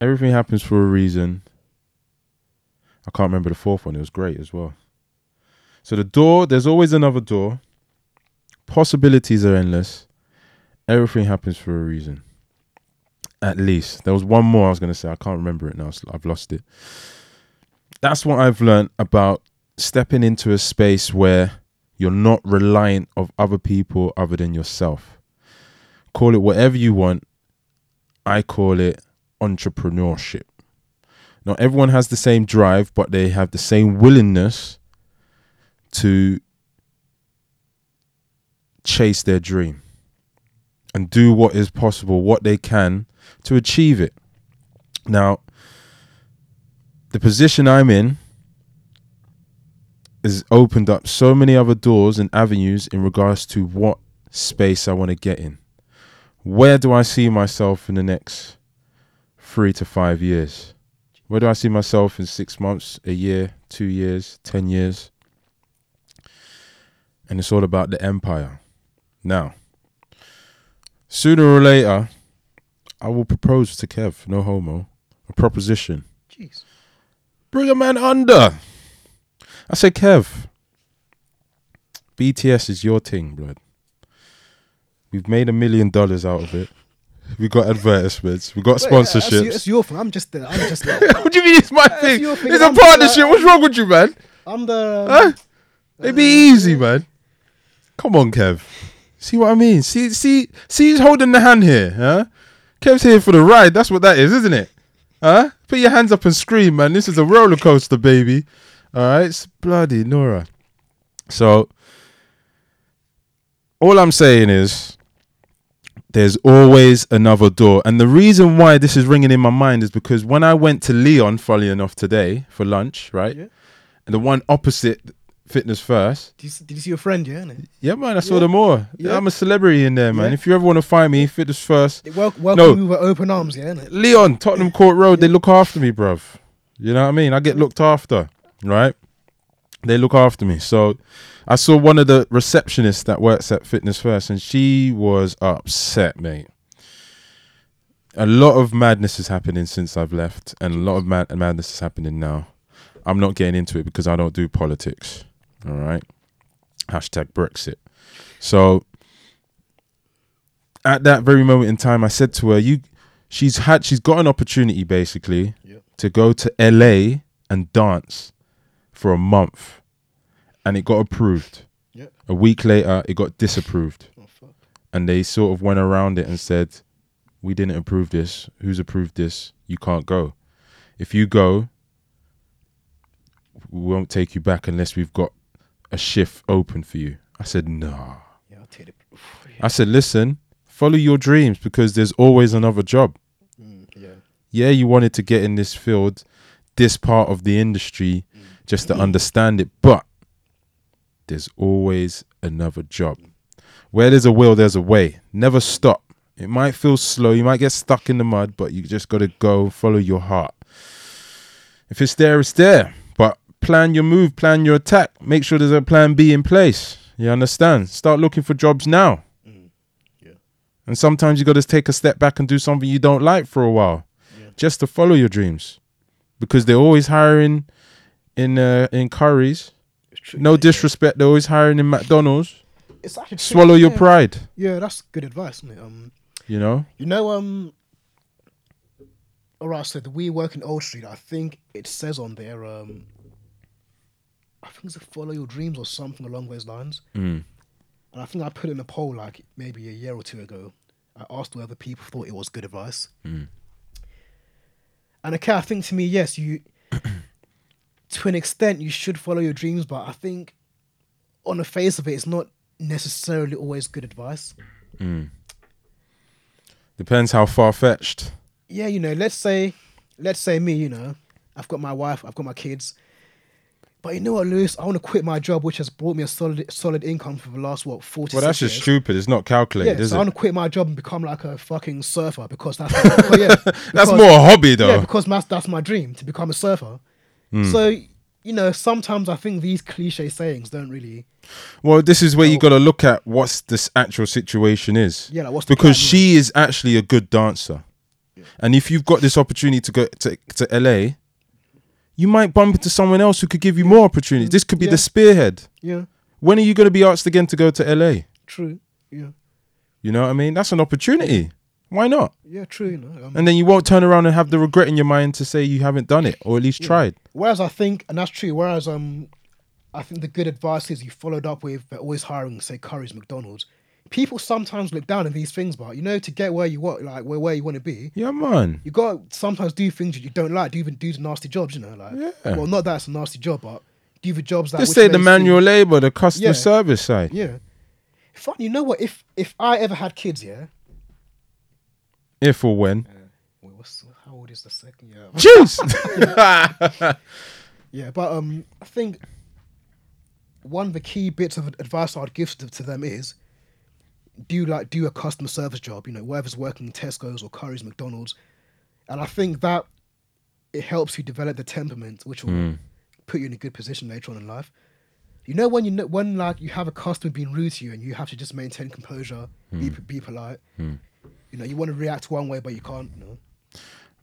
Everything happens for a reason. I can't remember the fourth one. It was great as well. So the door, there's always another door. Possibilities are endless. Everything happens for a reason. At least. There was one more I was going to say. I can't remember it now. so I've lost it. That's what I've learned about stepping into a space where you're not reliant of other people other than yourself. Call it whatever you want. I call it entrepreneurship. Not everyone has the same drive, but they have the same willingness to chase their dream and do what is possible, what they can to achieve it. Now, the position I'm in has opened up so many other doors and avenues in regards to what space I want to get in. Where do I see myself in the next three to five years? Where do I see myself in six months, a year, two years, ten years? And it's all about the empire. Now, sooner or later, I will propose to Kev, no homo, a proposition. Jeez. Bring a man under. I said, Kev, BTS is your thing, blood. We've made a million dollars out of it. We got advertisements. We got Wait, sponsorships. that's your thing. I'm just the. I'm just. The, what do you mean it's my thing? your thing, It's a I'm partnership. like- What's wrong with you, man? I'm the. Huh? It be uh, easy, man. Come on, Kev. See what I mean? See, see, see. He's holding the hand here, huh? Kev's here for the ride. That's what that is, isn't it? Huh? Put your hands up and scream, man. This is a roller coaster, baby. All right, it's bloody Nora. So, all I'm saying is, there's always another door, and the reason why this is ringing in my mind is because when I went to Leon, funny enough, today for lunch, right, Yeah. and the one opposite Fitness First, Did you, see- did you see your friend? Yeah. innit? yeah, man, I saw Yeah. them all. Yeah. I'm a celebrity in there, man. Yeah. If you ever want to find me, Fitness First, They wel- welcome No. you with open arms. Yeah. innit? Leon, Tottenham Court Road, they look after me, bruv. You know what I mean? I get looked after, right? They look after me. So I saw one of the receptionists that works at Fitness First, and she was upset, mate. A lot of madness is happening since I've left, and a lot of mad- madness is happening now. I'm not getting into it because I don't do politics. All right. Hashtag Brexit. So at that very moment in time, I said to her, "You, she's had, she's got an opportunity basically Yep. to go to LA and dance for a month, and it got approved. Yep. A week later, it got disapproved, Oh, fuck. and they sort of went around it and said, "We didn't approve this. Who's approved this? You can't go. If you go, we won't take you back unless we've got a shift open for you." I said, "Nah." Yeah, I'll take it. I said, listen, follow your dreams because there's always another job. Mm, yeah. Yeah, you wanted to get in this field, this part of the industry, just to understand it, but there's always another job. Where there's a will, there's a way. Never stop. It might feel slow, you might get stuck in the mud, but you just got to go follow your heart. If it's there, it's there. But plan your move, plan your attack. Make sure there's a plan B in place. You understand? Start looking for jobs now. Mm, yeah. And sometimes you got to take a step back and do something you don't like for a while, Yeah. just to follow your dreams, because they're always hiring in uh, in true. No disrespect, they're always hiring in McDonald's. It's actually true, Swallow your pride, Yeah, that's good advice, isn't it? Um, you know. you know, um, all right, so the WeWork in Old Street. I think it says on there. Um, I think it's a follow your dreams or something along those lines. Mm. And I think I put in a poll like maybe a year or two ago. I asked whether people thought it was good advice. Mm. And okay, I think to me, yes, you to an extent you should follow your dreams, but I think on the face of it, it's not necessarily always good advice. Mm. Depends how far fetched. Yeah, you know, let's say let's say me, you know, I've got my wife, I've got my kids. But you know what, Lewis? I want to quit my job, which has brought me a solid solid income for the last what forty. Well, that's just years. stupid. It's not calculated, Yeah, is so I want to quit my job and become like a fucking surfer because that's because, yeah, That's more a hobby, though. Yeah, because that's that's my dream to become a surfer. Hmm. So you know, sometimes I think these cliche sayings don't really. Well, this is where you Oh. got to look at what's this actual situation is. Yeah, like what's the because she is actually a good dancer, and if you've got this opportunity to go to, to LA, you might bump into someone else who could give you more opportunities. This could be Yeah. the spearhead. Yeah, When are you going to be asked again to go to LA? true. Yeah, You know what I mean? That's an opportunity. Why not? yeah, true. You know. Um, And then you won't turn around and have the regret in your mind to say you haven't done it or at least Yeah. tried. Whereas I think, and that's true. Whereas um, I think the good advice is you followed up with they're always hiring, say Curry's, McDonald's. People sometimes look down at these things, but you know, to get where you want, like where, where you want to be, Yeah, man. you got to sometimes do things that you don't like, do even do the nasty jobs, you know, like Yeah. well, not that it's a nasty job, but do the jobs that Just say the manual labor, the customer Yeah. service side. Yeah. Fun, you know what? If if I ever had kids, yeah. If or when. Wait, what's how old is the second? Yeah. Jeez. Yeah, but um, I think one of the key bits of advice I'd give to, to them is do like do a customer service job. You know, whether working in Tesco's or Curry's, McDonald's, and I think that it helps you develop the temperament, which will Mm. put you in a good position later on in life. You know when you know when like you have a customer being rude to you and you have to just maintain composure, be be polite. Mm. You know, you want to react one way, but you can't. You know.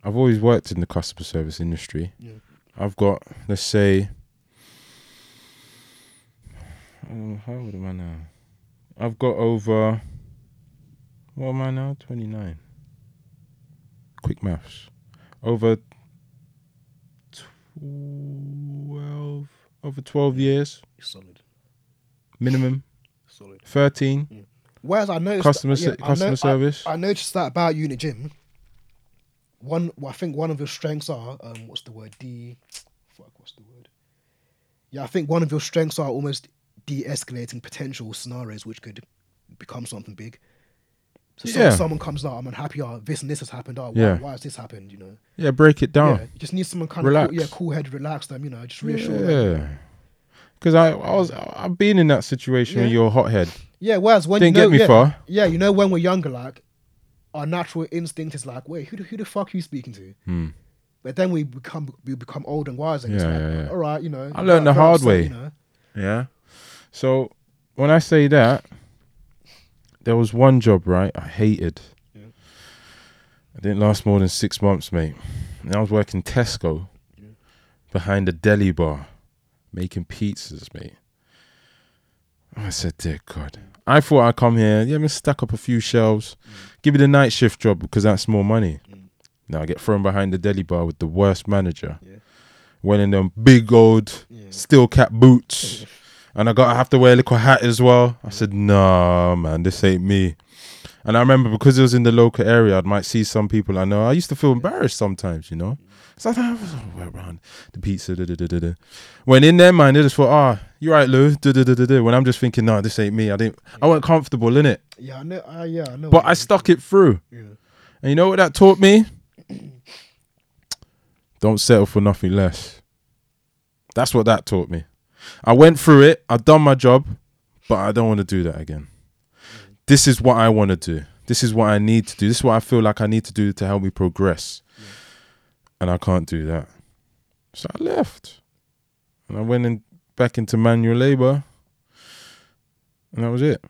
I've always worked in the customer service industry. Yeah. I've got, let's say, oh, how old am I now? I've got over, what am I now? 29. Quick maths. Over 12, over 12 years Solid, minimum, solid. 13. Whereas I noticed Customer yeah, se- I know- service. I, noticed that about in gym. One, well, I think one of your strengths are um, what's the word? De, fuck, what's the word? Yeah, I think one of your strengths are almost de-escalating potential scenarios which could become something big. So Yeah. someone comes out, I'm unhappy. Oh, this and this has happened. Oh, why, Yeah. why has this happened? You know. Yeah, break it down. Yeah, you just need someone kind of Relax. cool, yeah, cool headed, relax them. You know, just reassure them. Yeah. Because I, I was, I've been in that situation where you're a hothead. Yeah, whereas when Didn't you know, get me yeah, far. Yeah, you know when we're younger, like our natural instinct is like, wait, who the, who the fuck are you speaking to? Hmm. But then we become we become old and wise, and it's Yeah, like, yeah, yeah. all right, you know. I learned the hard way. You know? Yeah. So when I say that, there was one job, right? I hated. Yeah. I didn't last more than six months, mate. And I was working Tesco behind a deli bar, making pizzas, mate. I said, dear God. I thought I'd come here, yeah, me stack up a few shelves, give me the night shift job because that's more money. Mm. Now I get thrown behind the deli bar with the worst manager. Yeah. Wearing them big old Yeah. steel cap boots. and I got I have to wear a little hat as well. I said, nah, man, this ain't me. And I remember because it was in the local area, I might see some people I know. I used to feel embarrassed sometimes, you know. So I thought, I was around the pizza. Da, da, da, da, da. When in their mind, they just thought, ah, you're right, Lou. Da, da, da, da, da. When I'm just thinking, no, this ain't me. I didn't. I wasn't comfortable in it, Yeah, I know. Uh, yeah, I know. but I stuck it through. Yeah. And you know what that taught me? Don't settle for nothing less. That's what that taught me. I went through it, I've done my job, but I don't want to do that again. This is what I want to do. This is what I need to do. This is what I feel like I need to do to help me progress. And I can't do that. So I left. And I went in back into manual labor. And that was it.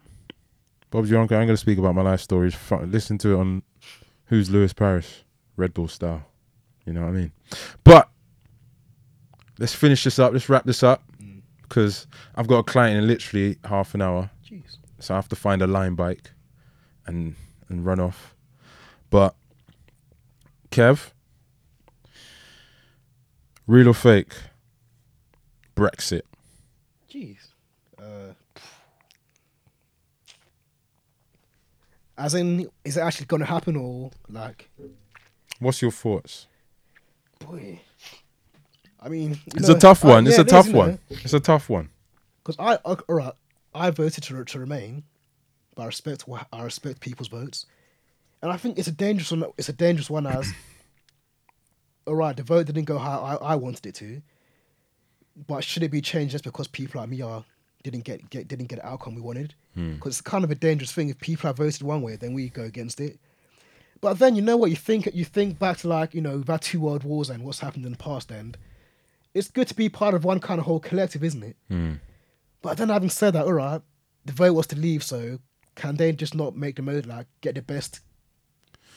Bob's your uncle. I'm going to speak about my life stories. Listen to it on Who's Lewis Paris? Red Bull style. You know what I mean? But let's finish this up. Let's wrap this up Mm. because I've got a client in literally half an hour. Jeez. So I have to find a Lime bike and and run off. But Kev, Real or fake? Brexit. Jeez. Uh, as in, is it actually going to happen or like, What's your thoughts? boy? I mean, It's a tough one. it's a tough Because one. It's a tough one. I, I, all right, I voted to to remain, but I respect I respect people's votes, and I think it's a dangerous one. It's a dangerous one as. All right, the vote didn't go how I, I wanted it to, but should it be changed just because people like me are didn't get, get didn't get the outcome we wanted? Because it's kind of a dangerous thing. If people have voted one way, then we go against it. But then you know what you think. You think back to like you know we've had two world wars and what's happened in the past. And it's good to be part of one kind of whole collective, isn't it? Hmm. But then having said that, all right, the vote was to leave. So can they just not make the most like get the best?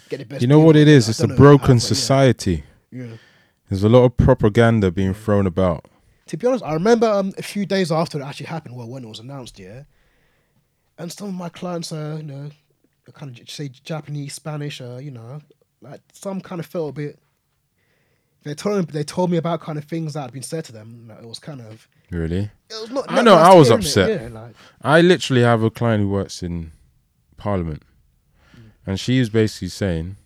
Get the best. You know what it is? It's a broken society. yeah. Yeah. There's a lot of propaganda being thrown about. To be honest, I remember um, a few days after it actually happened, well, when it was announced, yeah. And some of my clients are, you know, kind of say Japanese, Spanish, uh, you know, like some kind of felt a bit. They told they told me about kind of things that had been said to them. Like, it was kind of. Really? It was not. I know, I was upset. Yeah, like, I literally have a client who works in Parliament, and she is basically saying,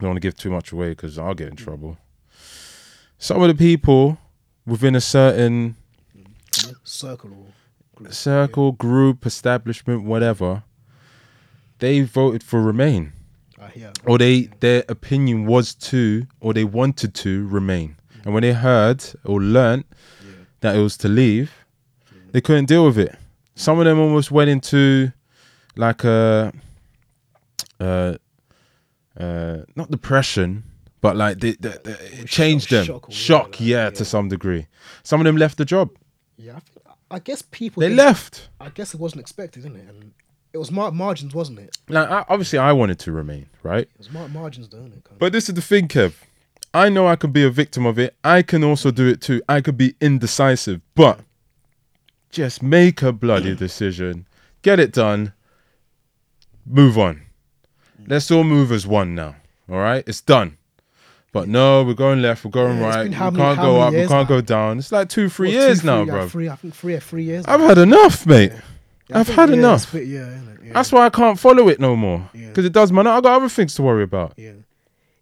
don't want to give too much away because I'll get in trouble. Some of the people within a certain circle or group. circle, group, establishment, whatever, they voted for Remain, or they their opinion was to, or they wanted to remain. And when they heard or learnt Yeah. that it was to leave, they couldn't deal with it. Some of them almost went into like a, uh, uh, not depression, but like they, they, they- it changed shock- them. shock Shock, yeah, yeah. to some degree. Some of them left the job. Yeah, I, think, I guess people. They left. I guess it wasn't expected, isn't it? And it was mar- margins, wasn't it? Like I, obviously, I wanted to remain, right? It was mar- margins, don't it? Kind of. But this is the thing, Kev. I know I could be a victim of it. I can also do it too. I could be indecisive, but just make a bloody decision, get it done, move on. Let's all move as one now. All right, it's done. But no, we're going left, we're going Yeah, right. We can't many- go up, we can't now? go down. It's like two, three two, years now, three, yeah, bro. Three, I think three, three years. I've now. had enough, mate. Yeah, I've had enough. it's bit- yeah, yeah. That's why I can't follow it no more. Yeah. Because it does, man. I got other things to worry about. Yeah.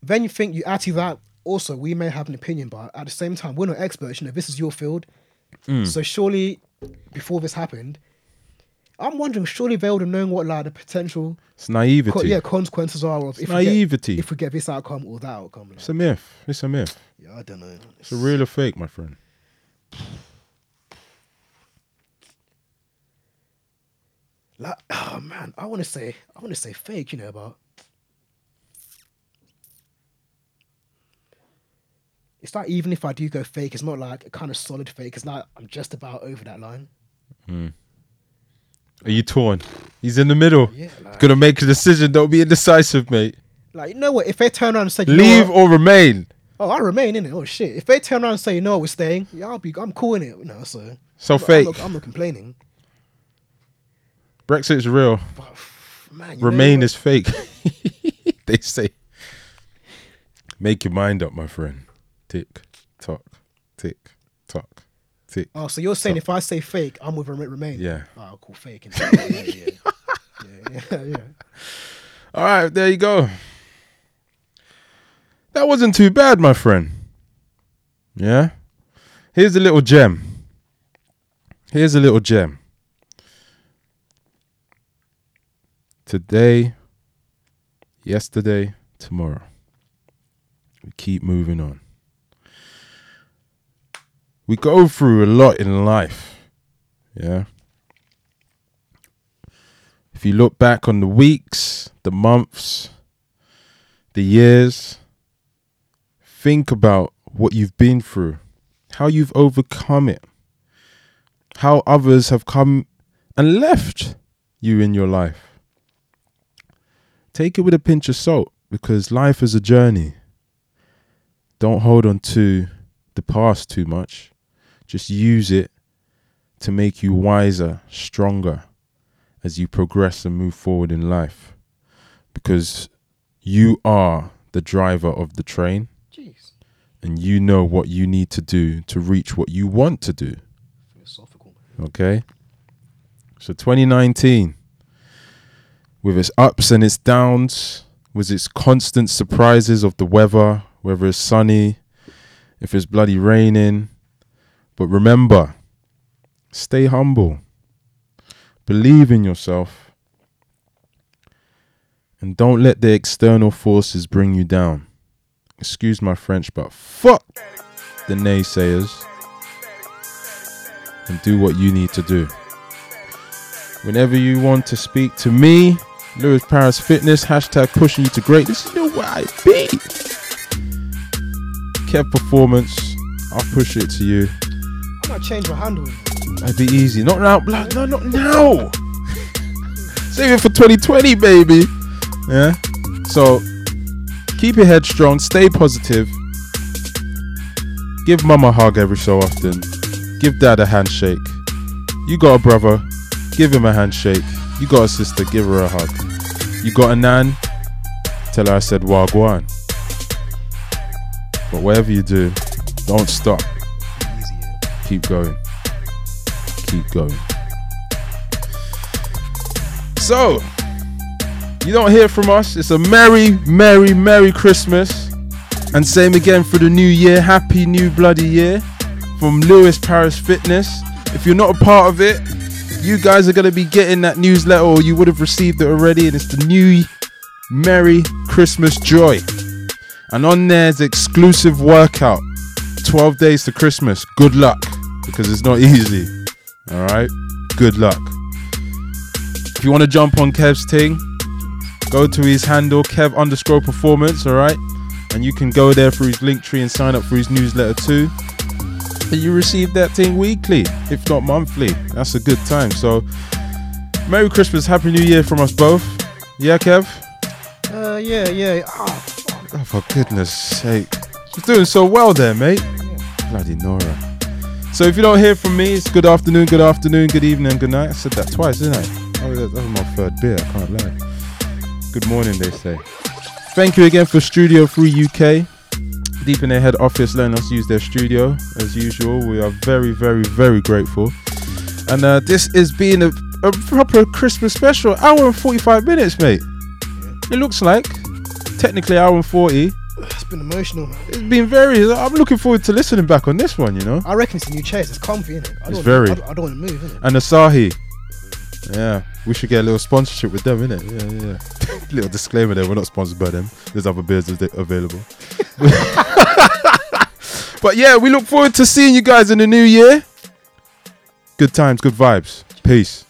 Then you think you add to that. Also, we may have an opinion, but at the same time, we're not experts. You know, this is your field. Mm. So surely, before this happened, I'm wondering, surely they would have known what like the potential, It's naivety. co- yeah, consequences are of if we, naivety. get, if we get this outcome or that outcome. Like, It's a myth. It's a myth. yeah, I don't know. It's a real or fake, my friend. Like, oh man, I want to say, I want to say fake, you know, but it's like even if I do go fake, it's not like a kind of solid fake. It's like I'm just about over that line. Hmm. Are you torn? He's in the middle. Yeah, like, Gonna make a decision. Don't be indecisive, mate. like you know what? If they turn around and say, Leave or remain. oh, I remain in it. Oh shit! If they turn around and say, you know, we're staying, yeah, I'll be, I'm cool in it. You know, so So I'm, fake. I'm not, I'm not complaining. Brexit's real. But man, Remain is fake. they say. Make your mind up, my friend. Tick tock, tick tock. Oh, so you're saying if I say fake, I'm with rem- remain? Yeah. Oh, call fake. innit? yeah, yeah, yeah, yeah, yeah. All right, there you go. That wasn't too bad, my friend. Yeah. Here's a little gem. Here's a little gem. Today, yesterday, tomorrow. We keep moving on. We go through a lot in life. Yeah. If you look back on the weeks, the months, the years, think about what you've been through, how you've overcome it, how others have come and left you in your life. Take it with a pinch of salt because life is a journey. Don't hold on to the past too much. Just use it to make you wiser, stronger as you progress and move forward in life because you are the driver of the train Jeez. and you know what you need to do to reach what you want to do. Philosophical. Okay. So 2019, with its ups and its downs, with its constant surprises of the weather, whether it's sunny, if it's bloody raining. But remember, stay humble, believe in yourself, and don't let the external forces bring you down. Excuse my French, but fuck the naysayers and do what you need to do. Whenever you want to speak to me, Lewis Paris Fitness, hashtag pushing you to greatness, you know where I be. Kev Performance, I'll push it to you. I might change my handle. I'd be easy. Not now, blood. No, not now. Save it for 2020, baby. Yeah. So keep your head strong. Stay positive. Give mum a hug every so often. Give dad a handshake. You got a brother. Give him a handshake. You got a sister. Give her a hug. You got a nan. Tell her I said wagwan. But whatever you do, don't stop. Keep going. Keep going. So, you don't hear from us. It's a merry, merry, merry Christmas. And same again for the new year. Happy new bloody year from Lewis Paris Fitness. If you're not a part of it, you guys are going to be getting that newsletter or you would have received it already. And it's the new Merry Christmas Joy. And on there's exclusive workout 12 days to Christmas. Good luck because it's not easy. All right. Good luck. If you want to jump on Kev's thing, go to his handle, Kev underscore performance. All right. And you can go there for his Linktree and sign up for his newsletter too. And you receive that thing weekly, if not monthly. That's a good time. So, Merry Christmas, Happy New Year from us both. Yeah, Kev? Uh, yeah, yeah. Ah, fuck. Oh, for goodness sake. She's doing so well there, mate. Bloody Nora. So if you don't hear from me, it's good afternoon, good afternoon, good evening, good night. I said that twice, didn't I? Oh, that was my third beer, I can't lie. Good morning, they say. Thank you again for Studio 3 UK. Deep in their head office, letting us use their studio as usual. We are very, very, very grateful. And uh, this is being a, a proper Christmas special. Hour and 45 minutes, mate. It looks like. Technically, hour and 40. It's been emotional, man. It's been very. I'm looking forward to listening back on this one, you know. I reckon it's a new chase. It's comfy, innit? I It's very. I don't, I don't want to move, innit? And Asahi. Yeah, we should get a little sponsorship with them, innit? Yeah, yeah. little disclaimer there, we're not sponsored by them. There's other beers av- available. but yeah, we look forward to seeing you guys in the new year. Good times, good vibes. Peace.